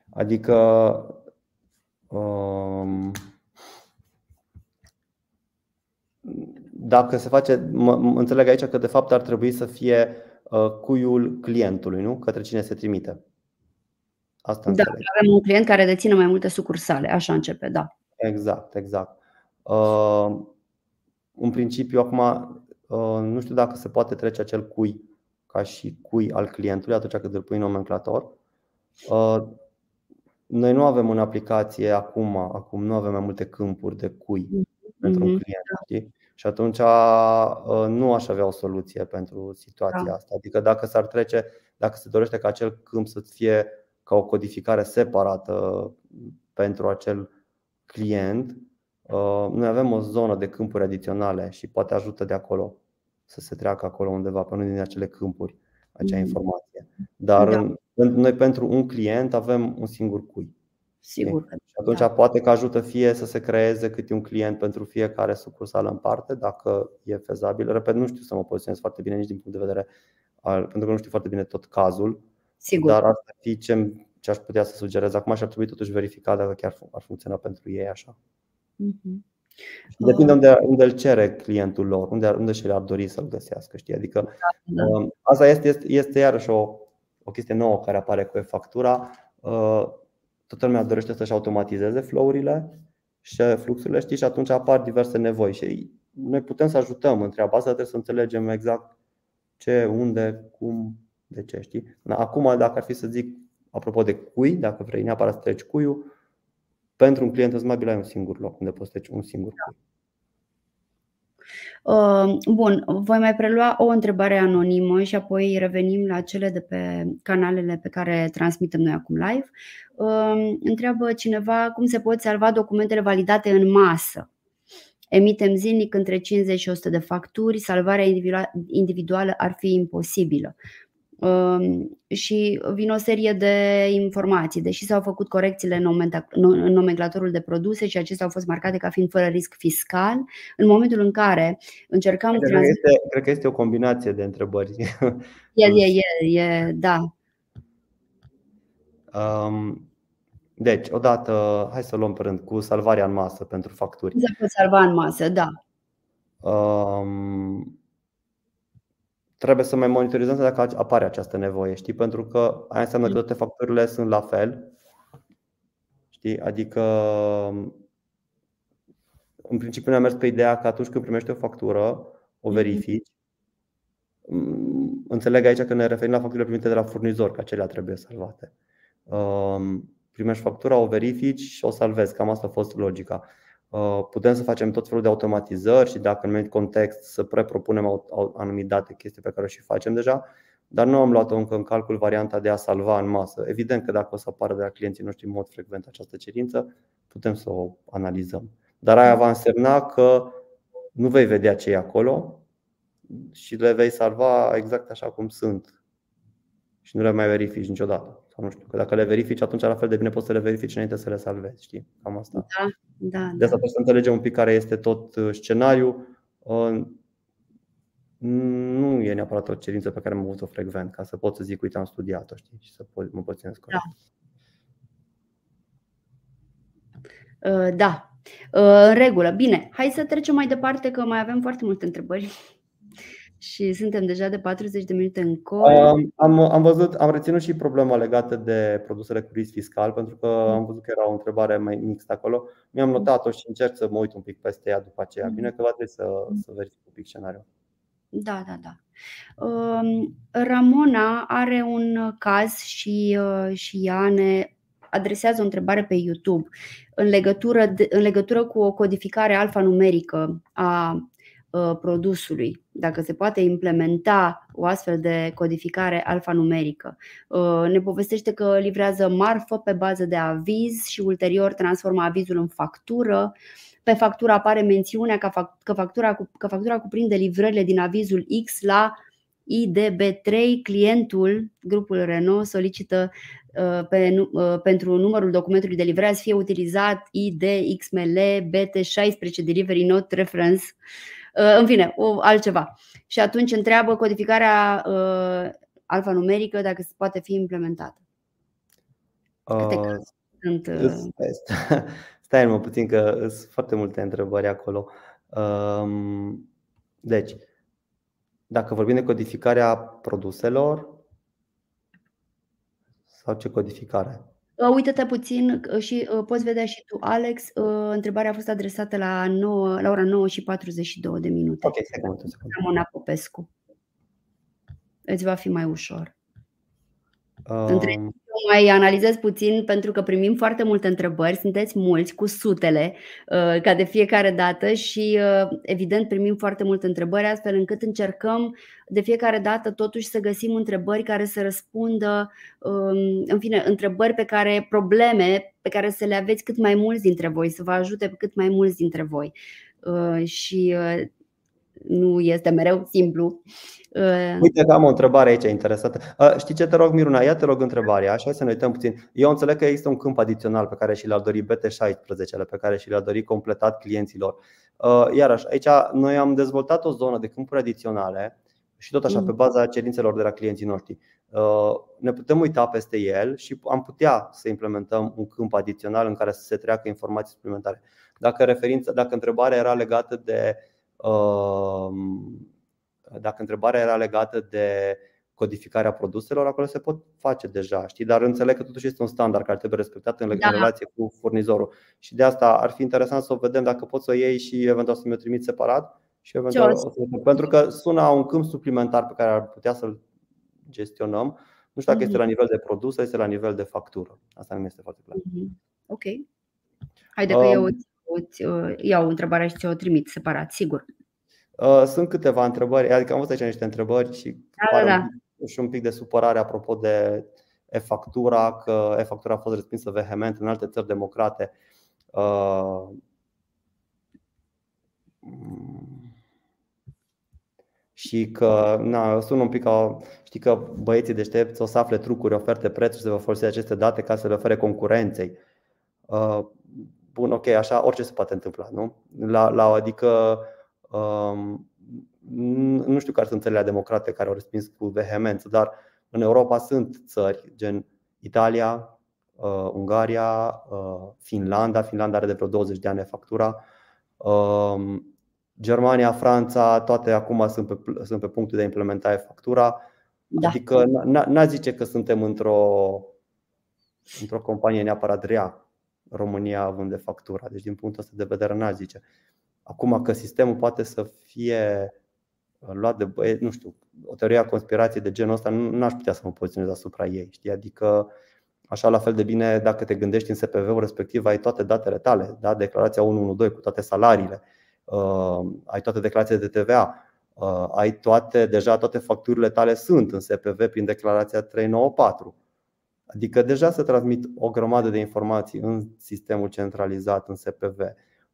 Adică um, dacă se face, mă, înțeleg aici că de fapt ar trebui să fie uh, cuiul clientului, nu? Către cine se trimite. Asta da, înțeleg. avem un client care deține mai multe sucursale, așa începe, da. Exact, exact. Uh, în principiu, acum, uh, nu știu dacă se poate trece acel cui ca și cui al clientului atunci când îl pui în nomenclator. Uh, noi nu avem în aplicație acum, acum nu avem mai multe câmpuri de cui mm-hmm. pentru un client. Știi? Și atunci uh, nu aș avea o soluție pentru situația da. asta. Adică dacă s-ar trece, dacă se dorește ca acel câmp să fie ca o codificare separată pentru acel client, uh, noi avem o zonă de câmpuri adiționale și poate ajută de acolo să se treacă acolo undeva pe unul din acele câmpuri acea mm. informație. Dar da. noi pentru un client avem un singur cui. Sigur. Și atunci da. poate că ajută fie să se creeze câte un client pentru fiecare sucursală în parte, dacă e fezabil. Repet, nu știu să mă poziționez foarte bine nici din punct de vedere al, pentru că nu știu foarte bine tot cazul. Sigur. Dar asta ar fi ce, ce aș putea să sugerez acum și ar trebui totuși verificat dacă chiar ar funcționa pentru ei așa. Mm-hmm. Depinde unde, unde îl cere clientul lor, unde, unde și le-ar dori să-l găsească. Știi? Adică, da, da. Um, asta este, este, este iarăși o, o chestie nouă care apare cu e-factura. Uh, toată lumea dorește să-și automatizeze flow-urile și fluxurile știi? și atunci apar diverse nevoi. Și noi putem să ajutăm în treaba asta, trebuie să înțelegem exact ce, unde, cum, de ce. Știi? Acum, dacă ar fi să zic, apropo de cui, dacă vrei neapărat să treci cuiul, pentru un client Smabil ai un singur loc unde poți trece un singur cui. Uh, bun, voi mai prelua o întrebare anonimă și apoi revenim la cele de pe canalele pe care transmitem noi acum live. Uh, întreabă cineva cum se pot salva documentele validate în masă. Emitem zilnic între 50 și 100 de facturi, salvarea individuală ar fi imposibilă. Um, și vin o serie de informații. Deși s-au făcut corecțiile în nomenclatorul de produse și acestea au fost marcate ca fiind fără risc fiscal, în momentul în care încercăm. Cred, că este, cred că este o combinație de întrebări. E, e, (laughs) e, e da. Um, deci, odată, hai să luăm pe rând cu salvarea în masă pentru facturi. Se pot salva în masă, da. Um, trebuie să mai monitorizăm dacă apare această nevoie, știi? Pentru că aia înseamnă că toate facturile sunt la fel. Știi? Adică în principiu ne-am mers pe ideea că atunci când primești o factură, o mhm. verifici. Înțeleg aici că ne referim la facturile primite de la furnizor, că acelea trebuie salvate. Primești factura, o verifici și o salvezi. Cam asta a fost logica. Uh, putem să facem tot felul de automatizări și dacă în anumit context să prepropunem anumite date, chestii pe care o și facem deja, dar nu am luat încă în calcul varianta de a salva în masă. Evident că dacă o să apară de la clienții noștri în mod frecvent această cerință, putem să o analizăm. Dar aia va însemna că nu vei vedea ce e acolo și le vei salva exact așa cum sunt și nu le mai verifici niciodată. Sau nu știu, că dacă le verifici, atunci la fel de bine poți să le verifici înainte să le salvezi, știi? Cam asta. Da, da. De asta da. trebuie să înțelegem un pic care este tot uh, scenariul. Uh, nu e neapărat o cerință pe care am avut-o frecvent, ca să pot să zic, uite, am studiat-o, știi, și să mă poziționez corect. Da. Uh, da, în regulă. Bine, hai să trecem mai departe, că mai avem foarte multe întrebări și suntem deja de 40 de minute în col. Am, am văzut, am reținut și problema legată de produsele cu risc fiscal, pentru că mm. am văzut că era o întrebare mai mixtă acolo. Mi-am notat-o și încerc să mă uit un pic peste ea după aceea. Mm. Bine că va trebui să, să verific un pic scenariul. Da, da, da. Ramona are un caz și, uh, și ea ne adresează o întrebare pe YouTube în legătură, de, în legătură cu o codificare alfanumerică a Uh, produsului, dacă se poate implementa o astfel de codificare alfanumerică. Uh, ne povestește că livrează marfă pe bază de aviz și ulterior transformă avizul în factură. Pe factură apare mențiunea că factura, că factura cuprinde livrările din avizul X la IDB3. Clientul, grupul Renault, solicită uh, pe, pentru numărul documentului de livrare să fie utilizat ID XML BT16 Delivery Note Reference Uh, în fine, o, altceva. Și atunci întreabă codificarea uh, alfanumerică dacă se poate fi implementată. Uh, sunt, uh... Stai, (laughs) stai mă puțin că sunt foarte multe întrebări acolo. Um, deci, dacă vorbim de codificarea produselor sau ce codificare? Uh, uită-te puțin uh, și uh, poți vedea și tu, Alex. Întrebarea a fost adresată la, 9, la ora 9 și 42 de minute. Ok, secundă, secundă. Ramona Popescu. Îți va fi mai ușor. Um... Între mai analizez puțin pentru că primim foarte multe întrebări, sunteți mulți cu sutele uh, ca de fiecare dată și uh, evident primim foarte multe întrebări astfel încât încercăm de fiecare dată totuși să găsim întrebări care să răspundă um, în fine, întrebări pe care probleme pe care să le aveți cât mai mulți dintre voi, să vă ajute pe cât mai mulți dintre voi. Și nu este mereu simplu. Uh, Uite că am o întrebare aici interesată. Uh, știi ce te rog, Miruna? Ia te rog întrebarea, așa să ne uităm puțin. Eu înțeleg că există un câmp adițional pe care și l-ar dori BT16, pe care și l-ar dori completat clienților. Uh, iarăși, aici noi am dezvoltat o zonă de câmpuri adiționale și tot așa pe mm. baza cerințelor de la clienții noștri. Ne putem uita peste el și am putea să implementăm un câmp adițional în care să se treacă informații suplimentare. Dacă, referința, dacă întrebarea era legată de dacă întrebarea era legată de codificarea produselor, acolo se pot face deja, știi? dar înțeleg că totuși este un standard care trebuie respectat în da. relație cu furnizorul. Și de asta ar fi interesant să o vedem dacă poți să o iei și eventual să mi-o trimit separat. Și eventual, să... pentru că sună un câmp suplimentar pe care ar putea să-l gestionăm. Nu știu dacă este la mhm. nivel de produs sau este la nivel de factură. Asta nu este foarte clar. Mhm. Ok. Haide că um, eu îți iau întrebarea și ți-o trimit separat, sigur. Uh, sunt câteva întrebări, adică am văzut aici niște întrebări și da, da, da. și un pic de supărare apropo de e-factura, că e-factura a fost respinsă vehement în alte țări democrate. Uh, și că na, sună un pic ca știi că băieții deștepți o să afle trucuri, oferte, prețuri, să vă folosi aceste date ca să le ofere concurenței. Uh, bun, ok, așa orice se poate întâmpla, nu? La, la, adică Um, nu știu care sunt țările democrate care au respins cu vehemență, dar în Europa sunt țări gen Italia, uh, Ungaria, uh, Finlanda. Finlanda are de vreo 20 de ani factura. Uh, Germania, Franța, toate acum sunt pe, sunt pe punctul de a implementa factura. Da. Adică n-a zice că suntem într-o, într-o companie neapărat rea, România având de factura. Deci din punctul ăsta de vedere n-aș zice. Acum că sistemul poate să fie uh, luat de băieți, nu știu, o teorie a conspirației de genul ăsta, nu aș putea să mă poziționez asupra ei. Știi? Adică, așa la fel de bine, dacă te gândești în SPV-ul respectiv, ai toate datele tale, da? declarația 112 cu toate salariile, uh, ai toate declarațiile de TVA, uh, ai toate, deja toate facturile tale sunt în SPV prin declarația 394. Adică deja se transmit o grămadă de informații în sistemul centralizat, în SPV.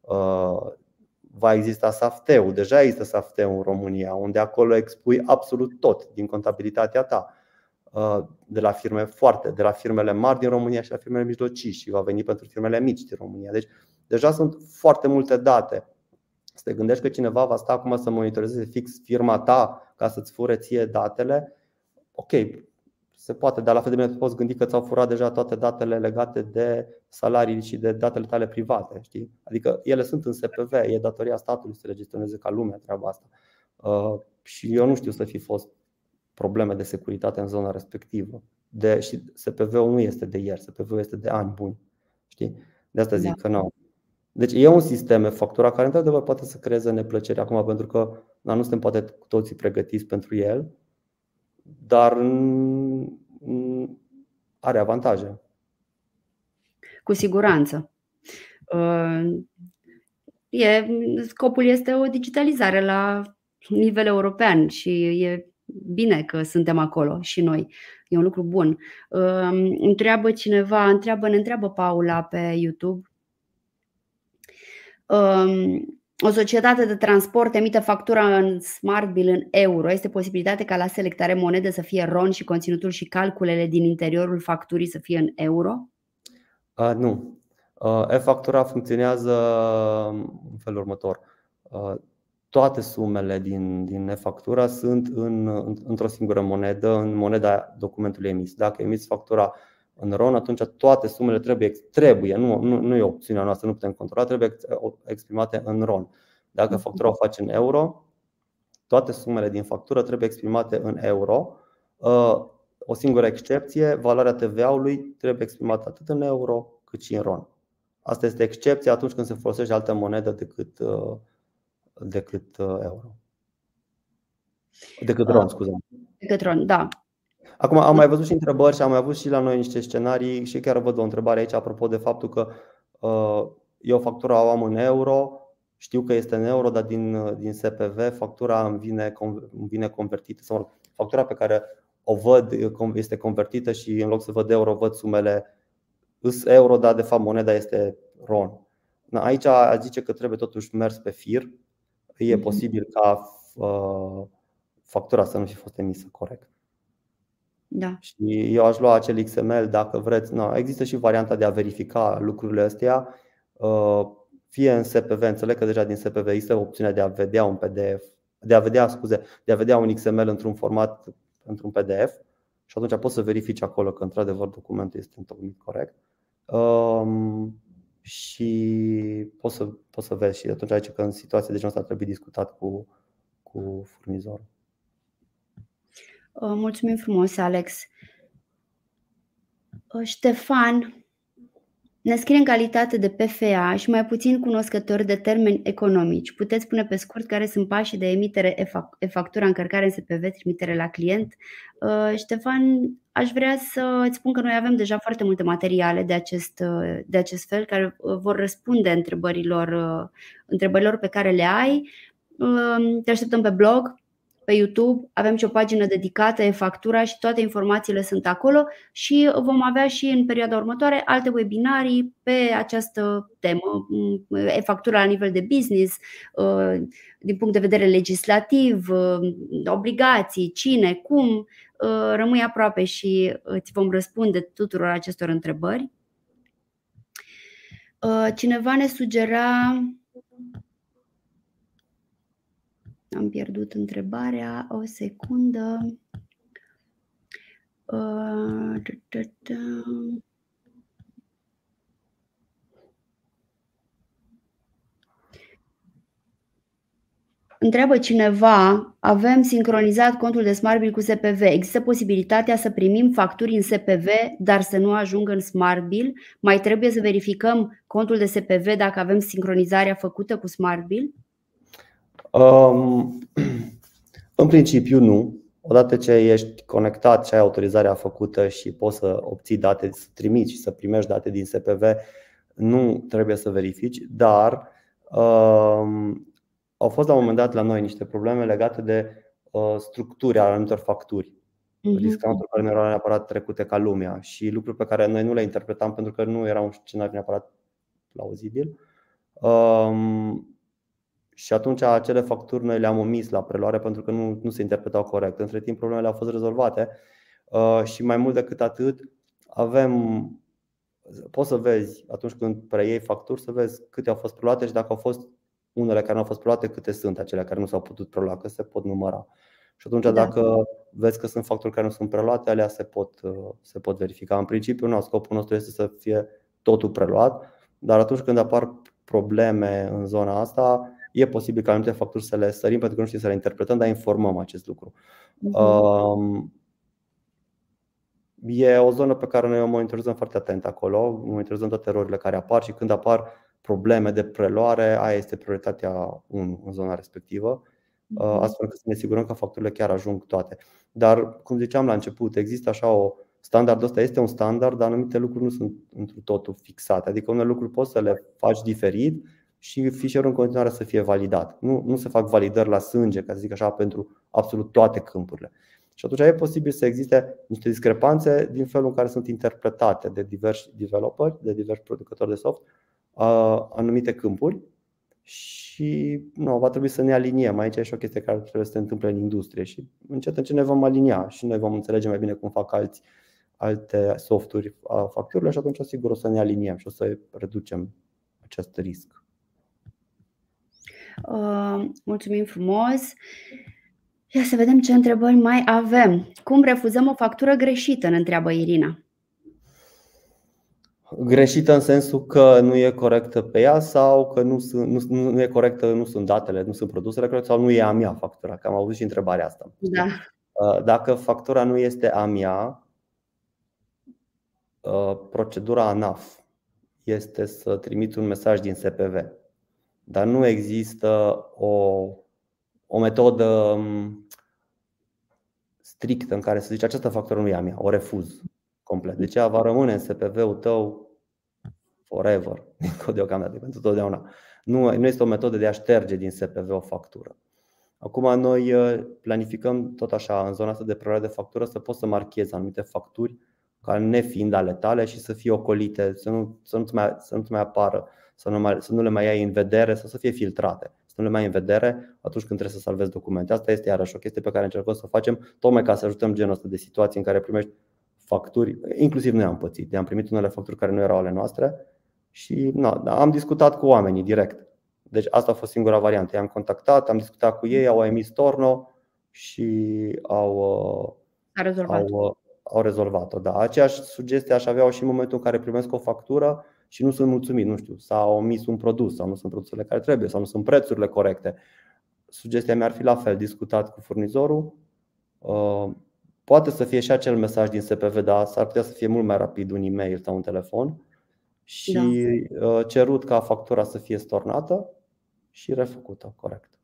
Uh, va exista SAFTEU. Deja există SAFTEU în România, unde acolo expui absolut tot din contabilitatea ta. Uh, de la firme foarte, de la firmele mari din România și la firmele mijlocii și va veni pentru firmele mici din România. Deci deja sunt foarte multe date. Să te gândești că cineva va sta acum să monitorizeze fix firma ta ca să-ți fure ție datele. Ok, se poate, dar la fel de bine poți gândi că ți-au furat deja toate datele legate de salarii și de datele tale private. Știi? Adică ele sunt în SPV, e datoria statului să le gestioneze ca lumea treaba asta. Uh, și eu nu știu să fi fost probleme de securitate în zona respectivă. De, și SPV-ul nu este de ieri, SPV-ul este de ani buni. Știi? De asta zic da. că nu. Deci e un sistem e factura care într-adevăr poate să creeze neplăcere acum pentru că na, nu suntem poate cu toții pregătiți pentru el, dar are avantaje. Cu siguranță. Uh, e, scopul este o digitalizare la nivel european și e bine că suntem acolo și noi. E un lucru bun. Uh, întreabă cineva, întreabă, ne întreabă Paula pe YouTube. Uh, o societate de transport emite factura în Smart Bill în euro. Este posibilitate ca la selectare monede să fie RON și conținutul și calculele din interiorul facturii să fie în euro? Uh, nu. Uh, e-factura funcționează în felul următor. Uh, toate sumele din, din e-factura sunt în, într-o singură monedă, în moneda documentului emis. Dacă emiți factura în RON, atunci toate sumele trebuie, trebuie nu, nu, nu e opțiunea noastră, nu putem controla, trebuie exprimate în RON. Dacă mhm. factura o faci în euro, toate sumele din factură trebuie exprimate în euro. Uh, o singură excepție, valoarea TVA-ului trebuie exprimată atât în euro cât și în RON. Asta este excepția atunci când se folosește altă monedă decât, uh, decât uh, euro. Decât RON, scuze. Decât RON, da. Acum am mai văzut și întrebări și am mai avut și la noi niște scenarii și chiar văd o întrebare aici apropo de faptul că uh, eu factura o am în euro, știu că este în euro, dar din, din SPV factura îmi vine, îmi vine convertită sau factura pe care o văd este convertită și în loc să văd euro văd sumele îs euro, dar de fapt moneda este RON. Aici a zice că trebuie totuși mers pe fir. E mhm. posibil ca uh, factura să nu fi fost emisă corect. Da. Și eu aș lua acel XML dacă vreți. No, există și varianta de a verifica lucrurile astea, uh, fie în SPV, înțeleg că deja din SPV există opțiunea de a vedea un PDF, de a vedea, scuze, de a vedea un XML într-un format, într-un PDF și atunci poți să verifici acolo că într-adevăr documentul este întocmit corect. Um, și poți să, poți să vezi și atunci aici că în situație de genul ăsta trebuie discutat cu, cu furnizorul. Uh, mulțumim frumos, Alex. Uh, Ștefan ne scrie în calitate de PFA și mai puțin cunoscători de termeni economici. Puteți spune pe scurt care sunt pașii de emitere e-factura, încărcare în SPV, trimitere la client? Uh, Ștefan, aș vrea să îți spun că noi avem deja foarte multe materiale de acest, de acest fel care vor răspunde întrebărilor, întrebărilor pe care le ai. Te așteptăm pe blog, pe YouTube, avem și o pagină dedicată, e factura și toate informațiile sunt acolo și vom avea și în perioada următoare alte webinarii pe această temă, e factura la nivel de business, uh, din punct de vedere legislativ, uh, obligații, cine, cum, uh, rămâi aproape și îți vom răspunde tuturor acestor întrebări. Cineva ne sugera am pierdut întrebarea, o secundă. Uh, Întreabă cineva, avem sincronizat contul de SmartBill cu SPV. Există posibilitatea să primim facturi în SPV, dar să nu ajungă în SmartBill? Mai trebuie să verificăm contul de SPV dacă avem sincronizarea făcută cu SmartBill? Um, (clears throat) în principiu nu. Odată ce ești conectat și ai autorizarea făcută și poți să obții date, să trimiți și să primești date din SPV, nu trebuie să verifici, dar um, au fost la un moment dat la noi niște probleme legate de uh, structuri ale anumitor facturi. Uh-huh. Discounturi care nu erau neapărat trecute ca lumea și lucruri pe care noi nu le interpretam pentru că nu era un scenariu neapărat plauzibil. Um, și atunci acele facturi noi le-am omis la preluare pentru că nu, nu se interpretau corect. Între timp problemele au fost rezolvate uh, și mai mult decât atât avem poți să vezi atunci când preiei facturi să vezi câte au fost preluate și dacă au fost unele care nu au fost preluate, câte sunt acele care nu s-au putut prelua, că se pot număra. Și atunci da. dacă vezi că sunt facturi care nu sunt preluate, alea se pot, uh, se pot verifica. În principiu, nu, scopul nostru este să fie totul preluat, dar atunci când apar probleme în zona asta, e posibil ca anumite facturi să le sărim pentru că nu știm să le interpretăm, dar informăm acest lucru. Uh-huh. E o zonă pe care noi o monitorizăm foarte atent acolo, monitorizăm toate erorile care apar și când apar probleme de preluare, aia este prioritatea 1 în zona respectivă, mhm. astfel încât să ne asigurăm că facturile chiar ajung toate. Dar, cum ziceam la început, există așa o standardul ăsta este un standard, dar anumite lucruri nu sunt într totul fixate. Adică unele lucruri poți să le faci diferit, și fișierul în continuare să fie validat. Nu, nu se fac validări la sânge, ca să zic așa, pentru absolut toate câmpurile. Și atunci e posibil să existe niște discrepanțe din felul în care sunt interpretate de diversi developeri, de diversi producători de soft, anumite câmpuri și nu, va trebui să ne aliniem. Aici e și o chestie care trebuie să se întâmple în industrie și încet încet ne vom alinia și noi vom înțelege mai bine cum fac alți, alte softuri facturile și atunci sigur o să ne aliniem și o să reducem acest risc. Uh, mulțumim frumos! Ia să vedem ce întrebări mai avem. Cum refuzăm o factură greșită, ne întreabă Irina. Greșită în sensul că nu e corectă pe ea sau că nu, sunt, nu, nu e corectă, nu sunt datele, nu sunt produsele corecte sau nu e a mea factura, că am auzit și întrebarea asta. Da. Uh, dacă factura nu este a mea, uh, procedura ANAF este să trimit un mesaj din SPV dar nu există o, o metodă strictă în care să zice această factură nu e a mea, o refuz complet. Deci ea va rămâne în SPV-ul tău forever, (laughs) deocamdată, pentru totdeauna. Nu, nu este o metodă de a șterge din SPV o factură. Acum noi uh, planificăm tot așa în zona asta de preluare de factură să poți să marchezi anumite facturi ca nefiind ale tale și să fie ocolite, să nu, să nu-ți mai, să nu mai apară, să nu, mai, să nu le mai ai în vedere sau să fie filtrate, să nu le mai ai în vedere atunci când trebuie să salvezi documente. Asta este iarăși o chestie pe care încercăm să o facem tocmai ca să ajutăm genul ăsta de situații în care primești facturi, inclusiv noi am pățit, am primit unele facturi care nu erau ale noastre și na, am discutat cu oamenii direct. Deci asta a fost singura variantă. I-am contactat, am discutat cu ei, au emis torno și au, a rezolvat. au, au rezolvat-o. Da. Aceeași sugestie aș avea și în momentul în care primesc o factură și nu sunt mulțumit, nu știu, s-a omis un produs sau nu sunt produsele care trebuie sau nu sunt prețurile corecte. Sugestia mea ar fi la fel, discutat cu furnizorul. Uh, poate să fie și acel mesaj din SPV, dar s-ar putea să fie mult mai rapid un e-mail sau un telefon și da. Uh, cerut ca factura să fie stornată și refăcută corect.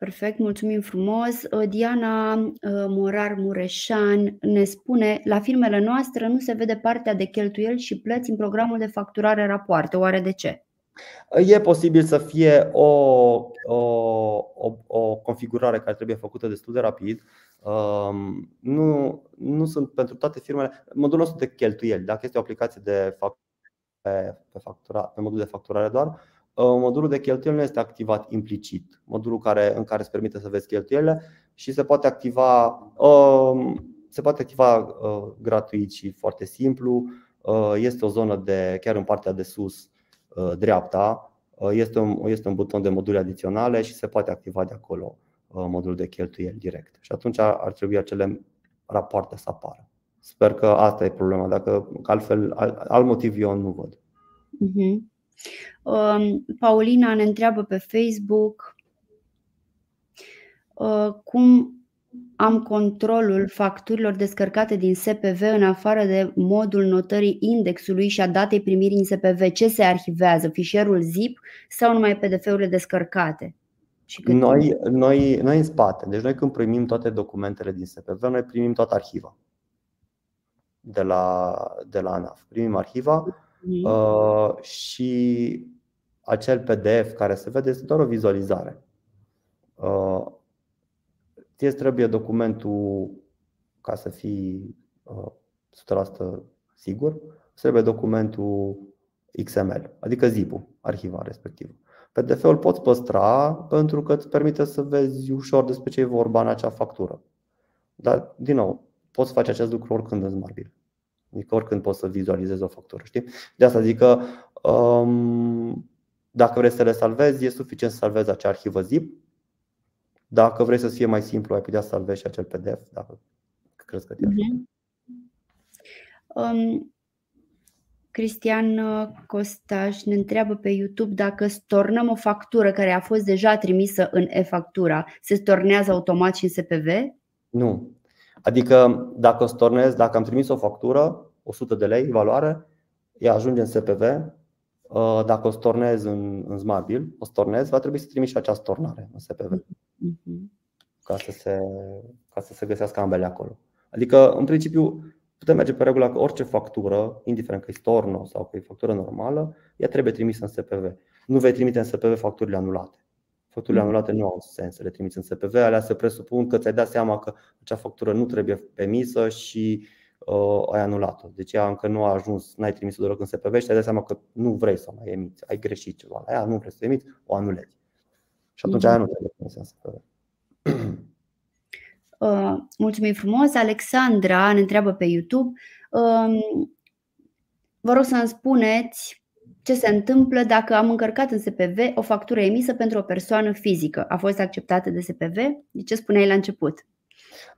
Perfect, mulțumim frumos. Uh, Diana uh, Morar Mureșan ne spune La firmele noastre nu se vede partea de cheltuieli și plăți în programul de facturare rapoarte. Oare de ce? E posibil să fie o, o, o, o configurare care trebuie făcută destul de rapid. Um, nu, nu sunt pentru toate firmele. Modulul nostru de cheltuieli, dacă este o aplicație de fapt, pe, pe, factura, pe modul de facturare doar, Uh, modulul de cheltuieli nu este activat implicit, modulul care, în care îți permite să vezi cheltuielile și se poate activa, um, se poate activa uh, gratuit și foarte simplu. Uh, este o zonă de, chiar în partea de sus, dreapta, este un, este un buton de module adiționale și se poate activa de acolo modulul de cheltuieli direct. Și atunci ar trebui acele rapoarte să apară. Sper că asta e problema, dacă altfel alt motiv eu nu văd. Uh-huh. Um, Paulina ne întreabă pe Facebook uh, cum am controlul facturilor descărcate din SPV în afară de modul notării indexului și a datei primirii în SPV. Ce se arhivează? Fișierul zip sau numai PDF-urile descărcate? Și noi, noi, noi în spate, deci noi când primim toate documentele din SPV, noi primim toată arhiva de la, de la ANAF. Primim arhiva mm. Uh, și acel PDF care se vede este doar o vizualizare. Uh, ție trebuie documentul ca să fii uh, 100% sigur, trebuie documentul XML, adică zip-ul, arhiva respectivă. PDF-ul poți păstra pentru că îți permite să vezi ușor despre ce e vorba în acea factură. Dar, din nou, poți face acest lucru oricând în Smartbill. Adică oricând poți să vizualizezi o factură. Știi? De asta zic că um, dacă vrei să le salvezi, e suficient să salvezi acea arhivă zip. Dacă vrei să fie mai simplu, ai putea să salvezi și acel PDF, dacă crezi că te uh-huh. um, Cristian uh, Costaș ne întreabă pe YouTube dacă stornăm o factură care a fost deja trimisă în e-factura, se stornează automat și în SPV? Nu. Adică dacă stornez, dacă am trimis o factură, 100 de lei valoare, ea ajunge în SPV, Uh, dacă o stornez în, în Smartbill, o stornez, va trebui să trimiți și acea stornare în SPV mhm. ca să, se, ca să se găsească ambele acolo. Adică, în principiu, putem merge pe regula că orice factură, indiferent că e storno sau că e factură normală, ea trebuie trimisă în SPV. Nu vei trimite în SPV facturile anulate. Facturile mhm. anulate nu au sens să le trimiți în SPV, alea se presupun că ți-ai dat seama că acea factură nu trebuie emisă și uh, ai anulat-o. Deci ea încă nu a ajuns, n-ai trimis-o deloc în SPV și ai dat seama că nu vrei să o mai emiți, ai greșit ceva la ea, nu vrei să o emiți, o anulezi. Și atunci aia nu trebuie trimisă în SPV. (clears throat) Uh, mulțumim frumos. Alexandra ne întreabă pe YouTube. Uh, vă rog să-mi spuneți ce se întâmplă dacă am încărcat în SPV o factură emisă pentru o persoană fizică. A fost acceptată de SPV? De ce spuneai la început?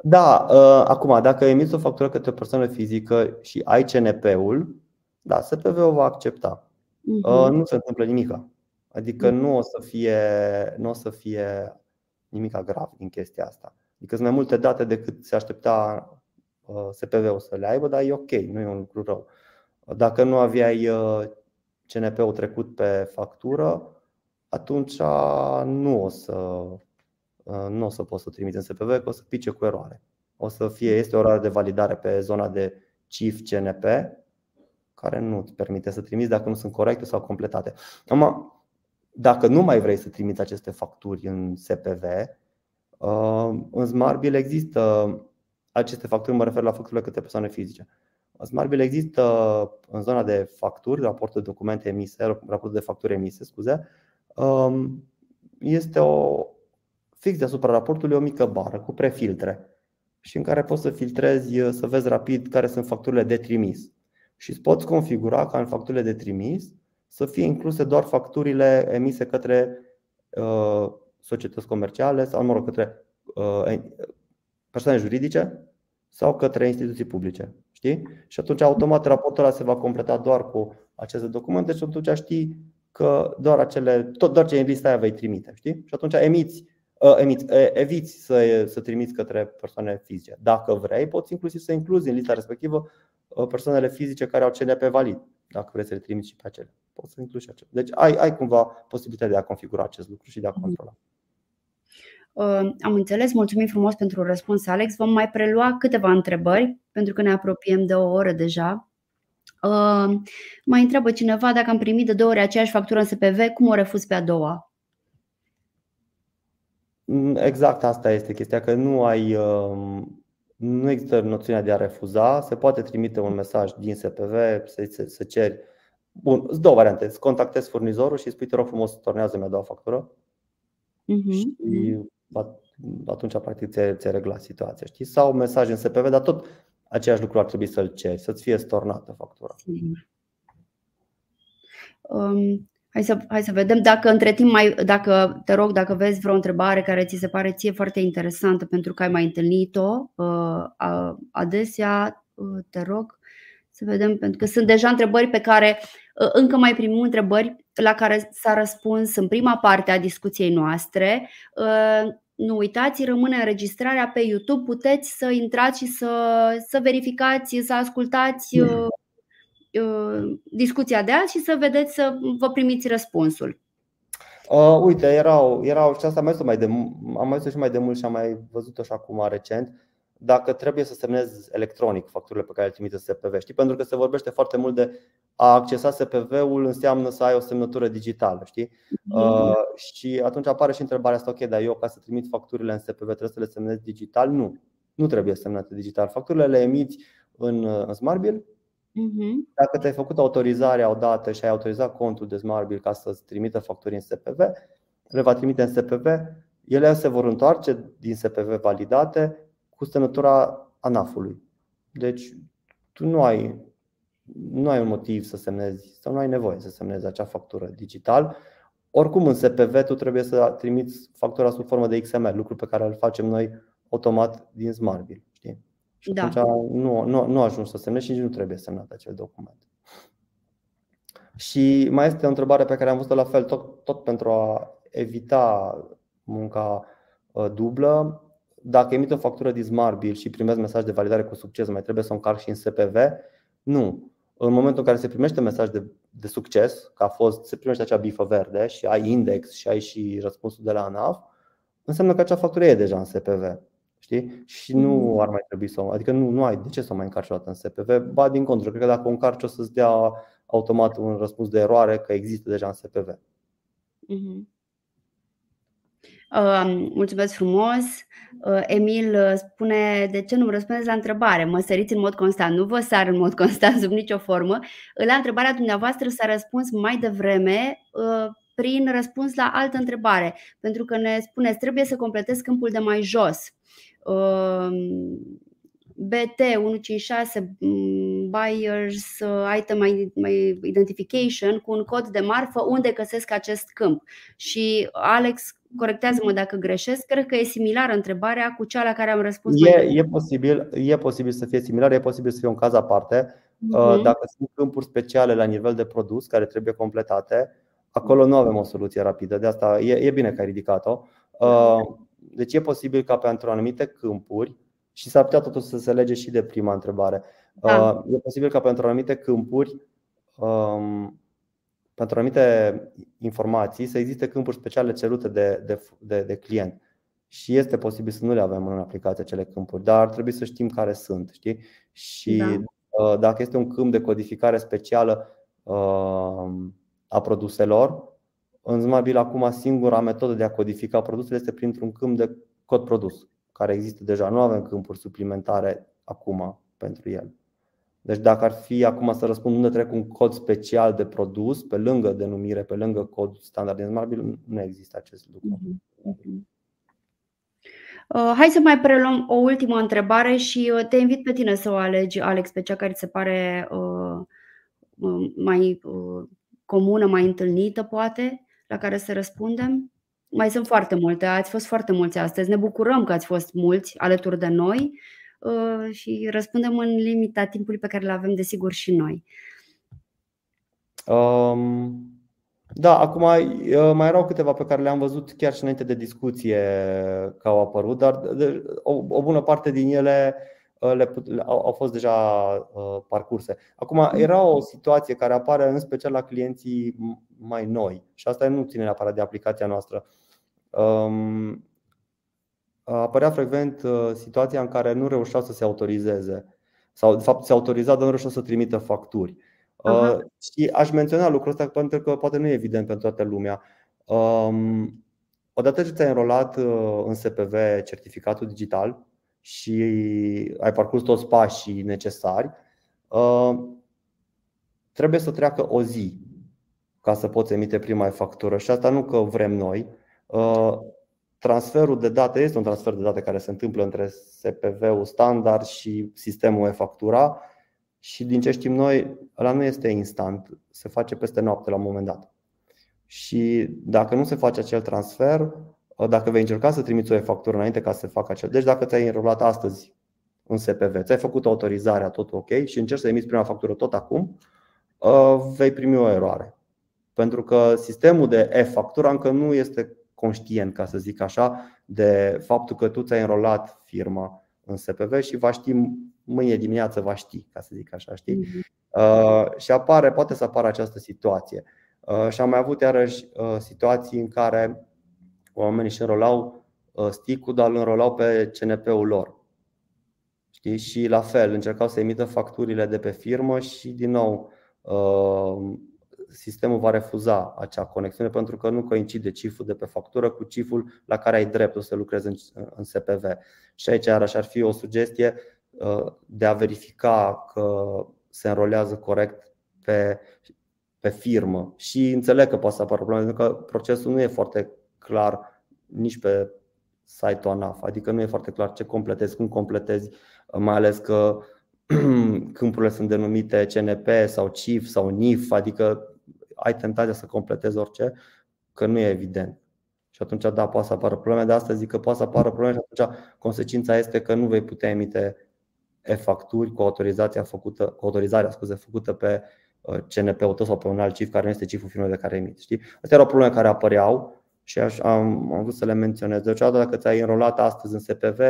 Da, uh, acum, dacă emiți o factură către o persoană fizică și ai CNP-ul, da, SPV-ul va accepta. Uh-huh. Nu se întâmplă nimic. Adică uh-huh. nu o să fie, nu o să fie nimic grav din chestia asta. Adică sunt mai multe date decât se aștepta uh, SPV-ul să le aibă, dar e ok, nu e un lucru rău. Dacă nu aveai uh, CNP-ul trecut pe factură, atunci nu o să nu o să poți să trimiți în SPV, că o să pice cu eroare. O să fie, este o eroare de validare pe zona de CIF CNP, care nu îți permite să trimiți dacă nu sunt corecte sau completate. Acum, dacă nu mai vrei să trimiți aceste facturi în SPV, în Smartbill există aceste facturi, mă refer la facturile către persoane fizice. În Smartbill există în zona de facturi, raportul de documente emise, raportul de facturi emise, scuze, este o fix deasupra raportului o mică bară cu prefiltre și în care poți să filtrezi, să vezi rapid care sunt facturile de trimis. Și îți poți configura ca în facturile de trimis să fie incluse doar facturile emise către uh, societăți comerciale sau, mă rog, către uh, persoane juridice sau către instituții publice. Știi? Și atunci automat raportul ăla se va completa doar cu aceste documente și atunci știi că doar acele, tot doar ce în lista aia vei trimite. Știi? Și atunci emiți, uh, emiți uh, eviți să, să trimiți către persoane fizice. Dacă vrei, poți inclusiv să incluzi în lista respectivă uh, persoanele fizice care au CNP valid, dacă vrei să le trimiți și pe acele. Poți să incluzi și acele. Deci ai, ai cumva posibilitatea de a configura acest lucru și de a mhm. controla. Am înțeles, mulțumim frumos pentru răspuns, Alex. Vom mai prelua câteva întrebări, pentru că ne apropiem de o oră deja. Mai întreabă cineva dacă am primit de două ori aceeași factură în SPV, cum o refuz pe a doua? Mm, exact asta este chestia, că nu ai um, nu există noțiunea de a refuza, se poate trimite un mesaj din SPV să, să ceri Bun, sunt două variante. Îți contactezi furnizorul și îți spui, te rog frumos, tornează-mi a doua factură. Uh-huh. Și mhm atunci practic ți-ai, ți reglat situația. Știi? Sau mesaj în SPV, dar tot același lucru ar trebui să-l ceri, să-ți fie stornată factura. Um, hai, să, hai să vedem dacă între timp mai, dacă te rog, dacă vezi vreo întrebare care ți se pare ție foarte interesantă pentru că ai mai întâlnit-o uh, adesea, uh, te rog să vedem, pentru că sunt deja întrebări pe care uh, încă mai primim întrebări la care s-a răspuns în prima parte a discuției noastre. Uh, nu uitați, rămâne înregistrarea pe YouTube. Puteți să intrați și să, să verificați, să ascultați uh, uh, discuția de azi și să vedeți să vă primiți răspunsul. Uh, uite, erau, erau și asta mai mai de, am mai și mai de mult și am mai văzut-o și acum recent dacă trebuie să semnezi electronic facturile pe care le trimite SPV. Știi? Pentru că se vorbește foarte mult de a accesa SPV-ul înseamnă să ai o semnătură digitală. Știi? Mm-hmm. Uh, și atunci apare și întrebarea asta, ok, dar eu ca să trimit facturile în SPV trebuie să le semnez digital? Nu, nu trebuie semnate digital. Facturile le emiți în, în SmartBill. Mm-hmm. Dacă te-ai făcut autorizarea odată și ai autorizat contul de SmartBill ca să-ți trimită facturi în SPV, le va trimite în SPV, ele se vor întoarce din SPV validate cu semnătura ANAF-ului. Deci tu nu ai, nu ai un motiv să semnezi sau nu ai nevoie să semnezi acea factură digital. Oricum în SPV tu trebuie să trimiți factura sub formă de XML, lucru pe care îl facem noi automat din SmartBill. Știi? Și da. atunci nu, nu, nu ajungi să semnezi și nici nu trebuie semnat acel document. Și mai este o întrebare pe care am văzut-o la fel, tot, tot pentru a evita munca uh, dublă dacă emit o factură din Smartbill și primesc mesaj de validare cu succes, mai trebuie să o încarc și în SPV? Nu. În momentul în care se primește mesaj de, de succes, că a fost, se primește acea bifă verde și ai index și ai și răspunsul de la ANAF, înseamnă că acea factură e deja în SPV. Știi? Și nu mm. ar mai trebui să o. Adică nu, nu ai de ce să o mai încarci o dată în SPV. Ba din contră, cred că dacă o încarci o să-ți dea automat un răspuns de eroare că există deja în SPV. Mm-hmm. Mulțumesc frumos. Uh, Emil uh, spune de ce nu răspundeți la întrebare. Mă săriți în mod constant. Nu vă sar în mod (laughs) constant sub nicio formă. La întrebarea dumneavoastră s-a răspuns mai devreme uh, prin răspuns la altă întrebare. Pentru că ne spuneți trebuie să completez câmpul de mai jos. BT 156 mm, Buyers Item Identification cu un cod de marfă unde găsesc acest câmp. Și Alex corectează-mă dacă greșesc, cred că e similară întrebarea cu cea la care am răspuns. E, e, posibil, e posibil să fie similar, e posibil să fie un caz aparte. Uh-huh. Dacă sunt câmpuri speciale la nivel de produs care trebuie completate, acolo nu avem o soluție rapidă. De asta e, e bine că ai ridicat-o. Uh, deci e posibil ca pentru anumite câmpuri, și s-ar putea totuși să se lege și de prima întrebare. Da. Uh, e posibil ca pentru anumite câmpuri um, pentru anumite informații să existe câmpuri speciale cerute de, de, de, de client. și este posibil să nu le avem în aplicație acele câmpuri, dar ar trebui să știm care sunt. Știi? Și da. Uh, dacă este un câmp de codificare specială uh, a produselor, în Zmabil acum singura metodă de a codifica produsele este printr-un câmp de cod produs, care există deja. Nu avem câmpuri suplimentare acum pentru el. Deci dacă ar fi acum să răspund unde trec un cod special de produs, pe lângă denumire, pe lângă cod standard din Smartbill, nu există acest lucru. Uh-huh. Uh, hai să mai preluăm o ultimă întrebare și uh, te invit pe tine să o alegi, Alex, pe cea care ți se pare uh, mai comună, mai întâlnită, poate, la care să răspundem. Mai sunt foarte multe, ați fost foarte mulți astăzi. Ne bucurăm că ați fost mulți alături de noi și răspundem în limita timpului pe care îl avem, desigur, și noi. Um, da, acum mai erau câteva pe care le-am văzut chiar și înainte de discuție că au apărut, dar o, o bună parte din ele uh, le, au, au fost deja uh, parcurse. Acum mm. era o situație care apare în special la clienții mai noi și asta nu ține neapărat de aplicația noastră. Um, apărea frecvent uh, situația în care nu reușeau să se autorizeze sau de fapt se autoriza, dar nu reușeau să trimită facturi. Uh, și aș menționa lucrul ăsta pentru că poate nu e evident pentru toată lumea. Um, odată ce ți-ai înrolat uh, în SPV certificatul digital și ai parcurs toți pașii necesari, uh, trebuie să treacă o zi ca să poți emite prima factură. Și asta nu că vrem noi. Uh, transferul de date este un transfer de date care se întâmplă între SPV-ul standard și sistemul e-factura și din ce știm noi, ăla nu este instant, se face peste noapte la un moment dat. Și dacă nu se face acel transfer, dacă vei încerca să trimiți o factură înainte ca să se facă acel. Deci dacă ți-ai înrolat astăzi în SPV, ți-ai făcut autorizarea, tot ok și încerci să emiți prima factură tot acum, uh, vei primi o eroare. Pentru că sistemul de e-factură încă nu este conștient, ca să zic așa, de faptul că tu ți-ai înrolat firma în SPV și va ști mâine dimineață va ști, ca să zic așa, știi? Mm-hmm. și apare, poate să apară această situație. Uh, și am mai avut iarăși uh, situații în care oamenii își înrolau uh, sticul, dar îl înrolau pe CNP-ul lor. Știi? Și la fel, încercau să emită facturile de pe firmă și din nou sistemul va refuza acea conexiune pentru că nu coincide ciful de pe factură cu ciful la care ai dreptul să lucrezi în SPV. Și aici iarăși ar fi o sugestie Uh, de a verifica că se înrolează corect pe, pe firmă. Și înțeleg că poate să apară probleme, pentru că procesul nu e foarte clar nici pe site-ul ANAF, adică nu e foarte clar ce completezi, cum completezi, mai ales că (clears throat) câmpurile sunt denumite CNP sau CIF sau NIF, adică ai tentația să completezi orice, că nu e evident. Și atunci, da, poate să apară probleme. De asta zic că poate să apară probleme și atunci consecința este că nu vei putea emite e-facturi cu autorizația făcută, cu autorizarea scuze, făcută pe uh, CNP-ul tău sau pe un alt cif care nu este ciful firmei de care emit. Știi? Astea erau probleme care apăreau și aș, am, am vrut să le menționez. Deci, dacă ți-ai înrolat astăzi în SPV,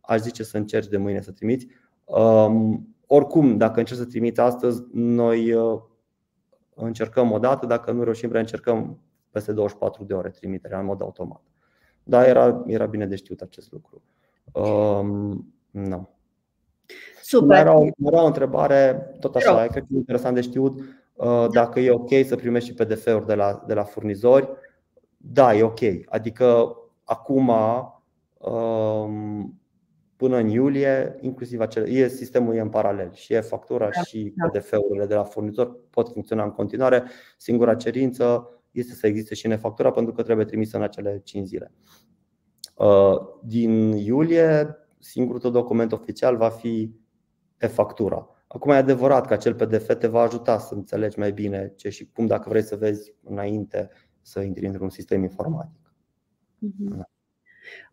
aș zice să încerci de mâine să trimiți. Um, oricum, dacă încerci să trimiți astăzi, noi uh, încercăm o dată, dacă nu reușim, reîncercăm peste 24 de ore trimiterea în mod automat. Da, era, era bine de știut acest lucru. Um, no. Super. Era o, era o întrebare, tot așa, cred că e interesant de știut uh, dacă e ok să primești și PDF-uri de la, de la furnizori. Da, e ok. Adică acum, um, până în iulie, inclusiv acele, e, sistemul e în paralel și e factura da, și da. PDF-urile de la furnizor pot funcționa în continuare. Singura cerință este să existe și nefactura pentru că trebuie trimisă în acele 5 zile. Uh, din iulie, singurul document oficial va fi e-factura. Acum e adevărat că acel PDF te va ajuta să înțelegi mai bine ce și cum dacă vrei să vezi înainte să intri într-un sistem informatic. Uh-huh.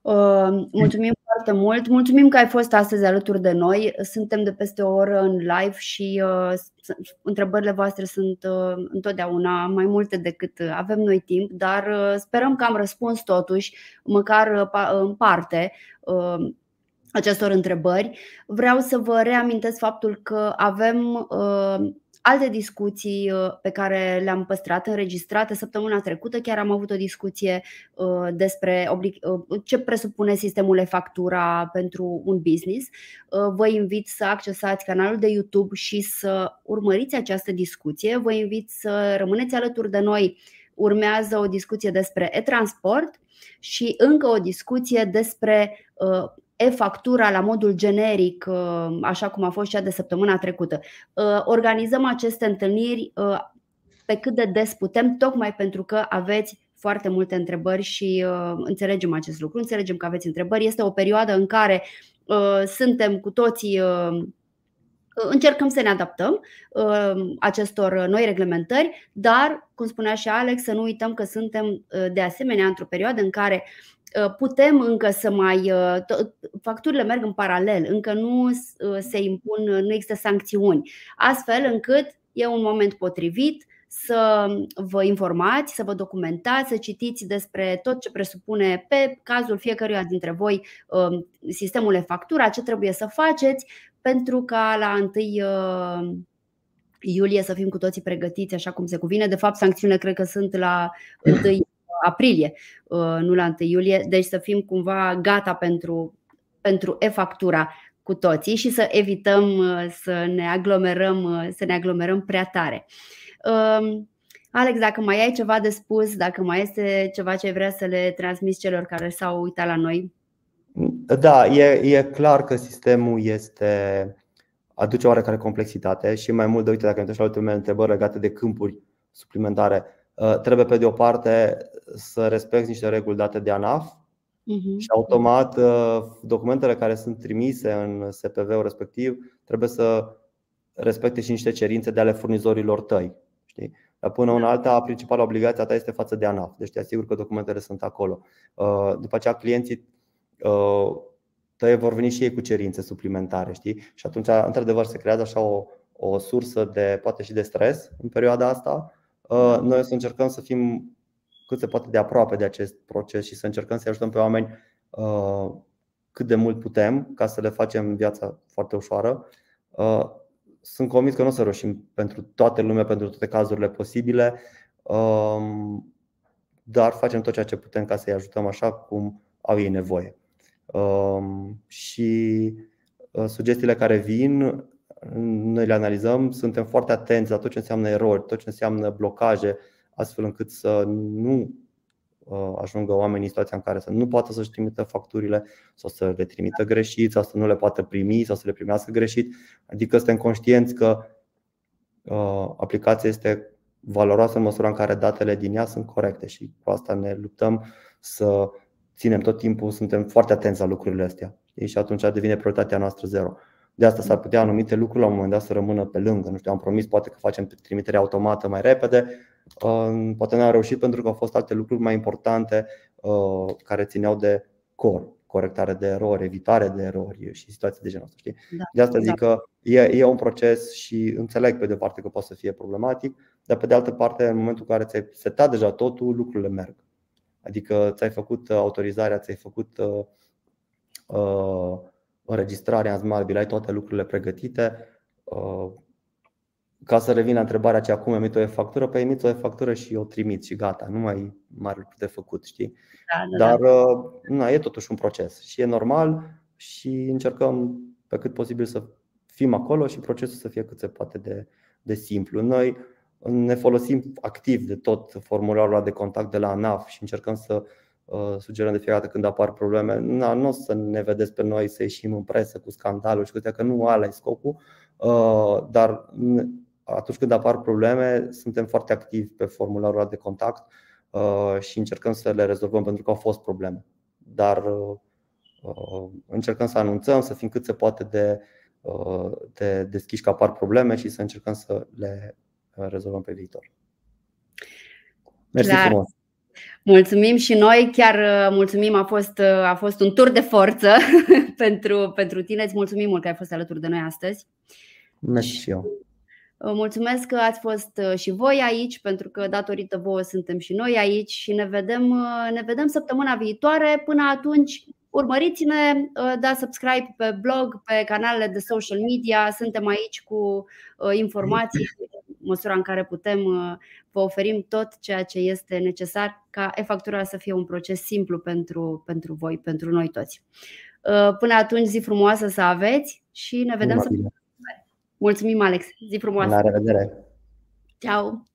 Uh, mulțumim foarte mult. Mulțumim că ai fost astăzi alături de noi. Suntem de peste o oră în live și uh, întrebările voastre sunt uh, întotdeauna mai multe decât avem noi timp, dar uh, sperăm că am răspuns totuși, măcar uh, în parte. Uh, acestor întrebări. Vreau să vă reamintesc faptul că avem uh, alte discuții uh, pe care le-am păstrat înregistrate săptămâna trecută. Chiar am avut o discuție uh, despre uh, ce presupune sistemul e factura pentru un business. Vă invit să accesați canalul de YouTube și să urmăriți această discuție. Vă invit să rămâneți alături de noi. Urmează o discuție despre e-transport și încă o discuție despre e-factura la modul generic, uh, așa cum a fost cea de săptămâna trecută. Uh, organizăm aceste întâlniri uh, pe cât de des putem, tocmai pentru că aveți foarte multe întrebări și înțelegem acest lucru, înțelegem că aveți întrebări. Este o perioadă în care suntem cu toții încercăm să ne adaptăm acestor noi reglementări, dar, cum spunea și Alex, să nu uităm că suntem de asemenea într-o perioadă în care Uh, putem încă să mai. Uh, facturile merg în paralel, încă nu uh, se impun, nu există sancțiuni, astfel încât e un moment potrivit să vă informați, să vă documentați, să citiți despre tot ce presupune pe cazul fiecăruia dintre voi um, sistemul de factura, ce trebuie să faceți pentru ca la 1 iulie să fim cu toții pregătiți așa cum se cuvine. De fapt, sancțiunile cred că sunt la 1 aprilie, uh, nu la 1 iulie, deci să fim cumva gata pentru, pentru e-factura cu toții și să evităm uh, să ne aglomerăm, uh, să ne aglomerăm prea tare. Um, Alex, dacă mai ai ceva de spus, dacă mai este ceva ce vrea să le transmiți celor care s-au uitat la noi. Da, e, e clar că sistemul este aduce oarecare complexitate și mai mult de uite dacă îmi la ultimele întrebări legate de câmpuri suplimentare, trebuie pe de o parte să respecti niște reguli date de ANAF uh-huh. și automat uh, documentele care sunt trimise în SPV-ul respectiv trebuie să respecte și niște cerințe de ale furnizorilor tăi. Știi? Dar până în alta, principala obligație a ta este față de ANAF. Deci te asigur că documentele sunt acolo. Uh, după aceea, clienții uh, tăi vor veni și ei cu cerințe suplimentare. Știi? Și atunci, într-adevăr, se creează așa o, o sursă de, poate și de stres în perioada asta. Noi să încercăm să fim cât se poate de aproape de acest proces și să încercăm să ajutăm pe oameni uh, cât de mult putem ca să le facem viața foarte ușoară. Uh, sunt convins că nu o să roșim pentru toată lumea, pentru toate cazurile posibile, um, dar facem tot ceea ce putem ca să-i ajutăm așa cum au ei nevoie. Um, și uh, sugestiile care vin, noi le analizăm, suntem foarte atenți la tot ce înseamnă erori, tot ce înseamnă blocaje, astfel încât să nu uh, ajungă oamenii în situația în care să nu poată să-și trimită facturile sau să le trimită greșit sau să nu le poată primi sau să le primească greșit. Adică suntem conștienți că uh, aplicația este valoroasă în măsura în care datele din ea sunt corecte și cu asta ne luptăm să ținem tot timpul, suntem foarte atenți la lucrurile astea și atunci devine prioritatea noastră zero. De asta s-ar putea anumite lucruri la un moment dat să rămână pe lângă. Nu știu, am promis poate că facem trimitere automată mai repede, Poate n-am reușit pentru că au fost alte lucruri mai importante uh, care țineau de core, corectare de erori, evitare de erori și situații de genul ăsta. Știi? Da, de asta zic da. că e, e un proces și înțeleg pe de o parte că poate să fie problematic, dar pe de altă parte, în momentul în care ți-ai setat deja totul, lucrurile merg. Adică ți-ai făcut autorizarea, ți-ai făcut uh, uh, înregistrarea în Smart ai toate lucrurile pregătite. Uh, ca să revin la întrebarea aceea cum emit o e-factură, pe emit o e-factură și o trimit și gata, nu mai e mare lucru de făcut, știi? Da, da, Dar da. Uh, na, e totuși un proces și e normal și încercăm pe cât posibil să fim acolo și procesul să fie cât se poate de, de simplu. Noi ne folosim activ de tot formularul de contact de la ANAF și încercăm să uh, sugerăm de fiecare dată când apar probleme. Na, nu o să ne vedeți pe noi să ieșim în presă cu scandalul și cu că nu ăla e scopul, uh, dar atunci când apar probleme, suntem foarte activi pe formularul de contact uh, și încercăm să le rezolvăm pentru că au fost probleme. Dar uh, încercăm să anunțăm, să fim cât se poate de, uh, de deschiși că apar probleme și să încercăm să le rezolvăm pe viitor. Mersi Clar. frumos! Mulțumim și noi, chiar mulțumim, a fost, a fost un tur de forță (laughs) pentru, pentru tine. Îți mulțumim mult că ai fost alături de noi astăzi. Mersi și eu. Mulțumesc că ați fost uh, și voi aici, pentru că datorită vouă suntem și noi aici și ne vedem, uh, ne vedem săptămâna viitoare. Până atunci, urmăriți-ne, da subscribe pe blog, pe canalele de social media. Suntem aici cu informații (clears throat) măsura în care putem vă oferim tot ceea ce este necesar ca e-factura să fie un proces simplu pentru, pentru voi, pentru noi toți. Până atunci, zi frumoasă să aveți și ne vedem să. Mulțumim, Alex. Zi frumoasă. La revedere. Ciao.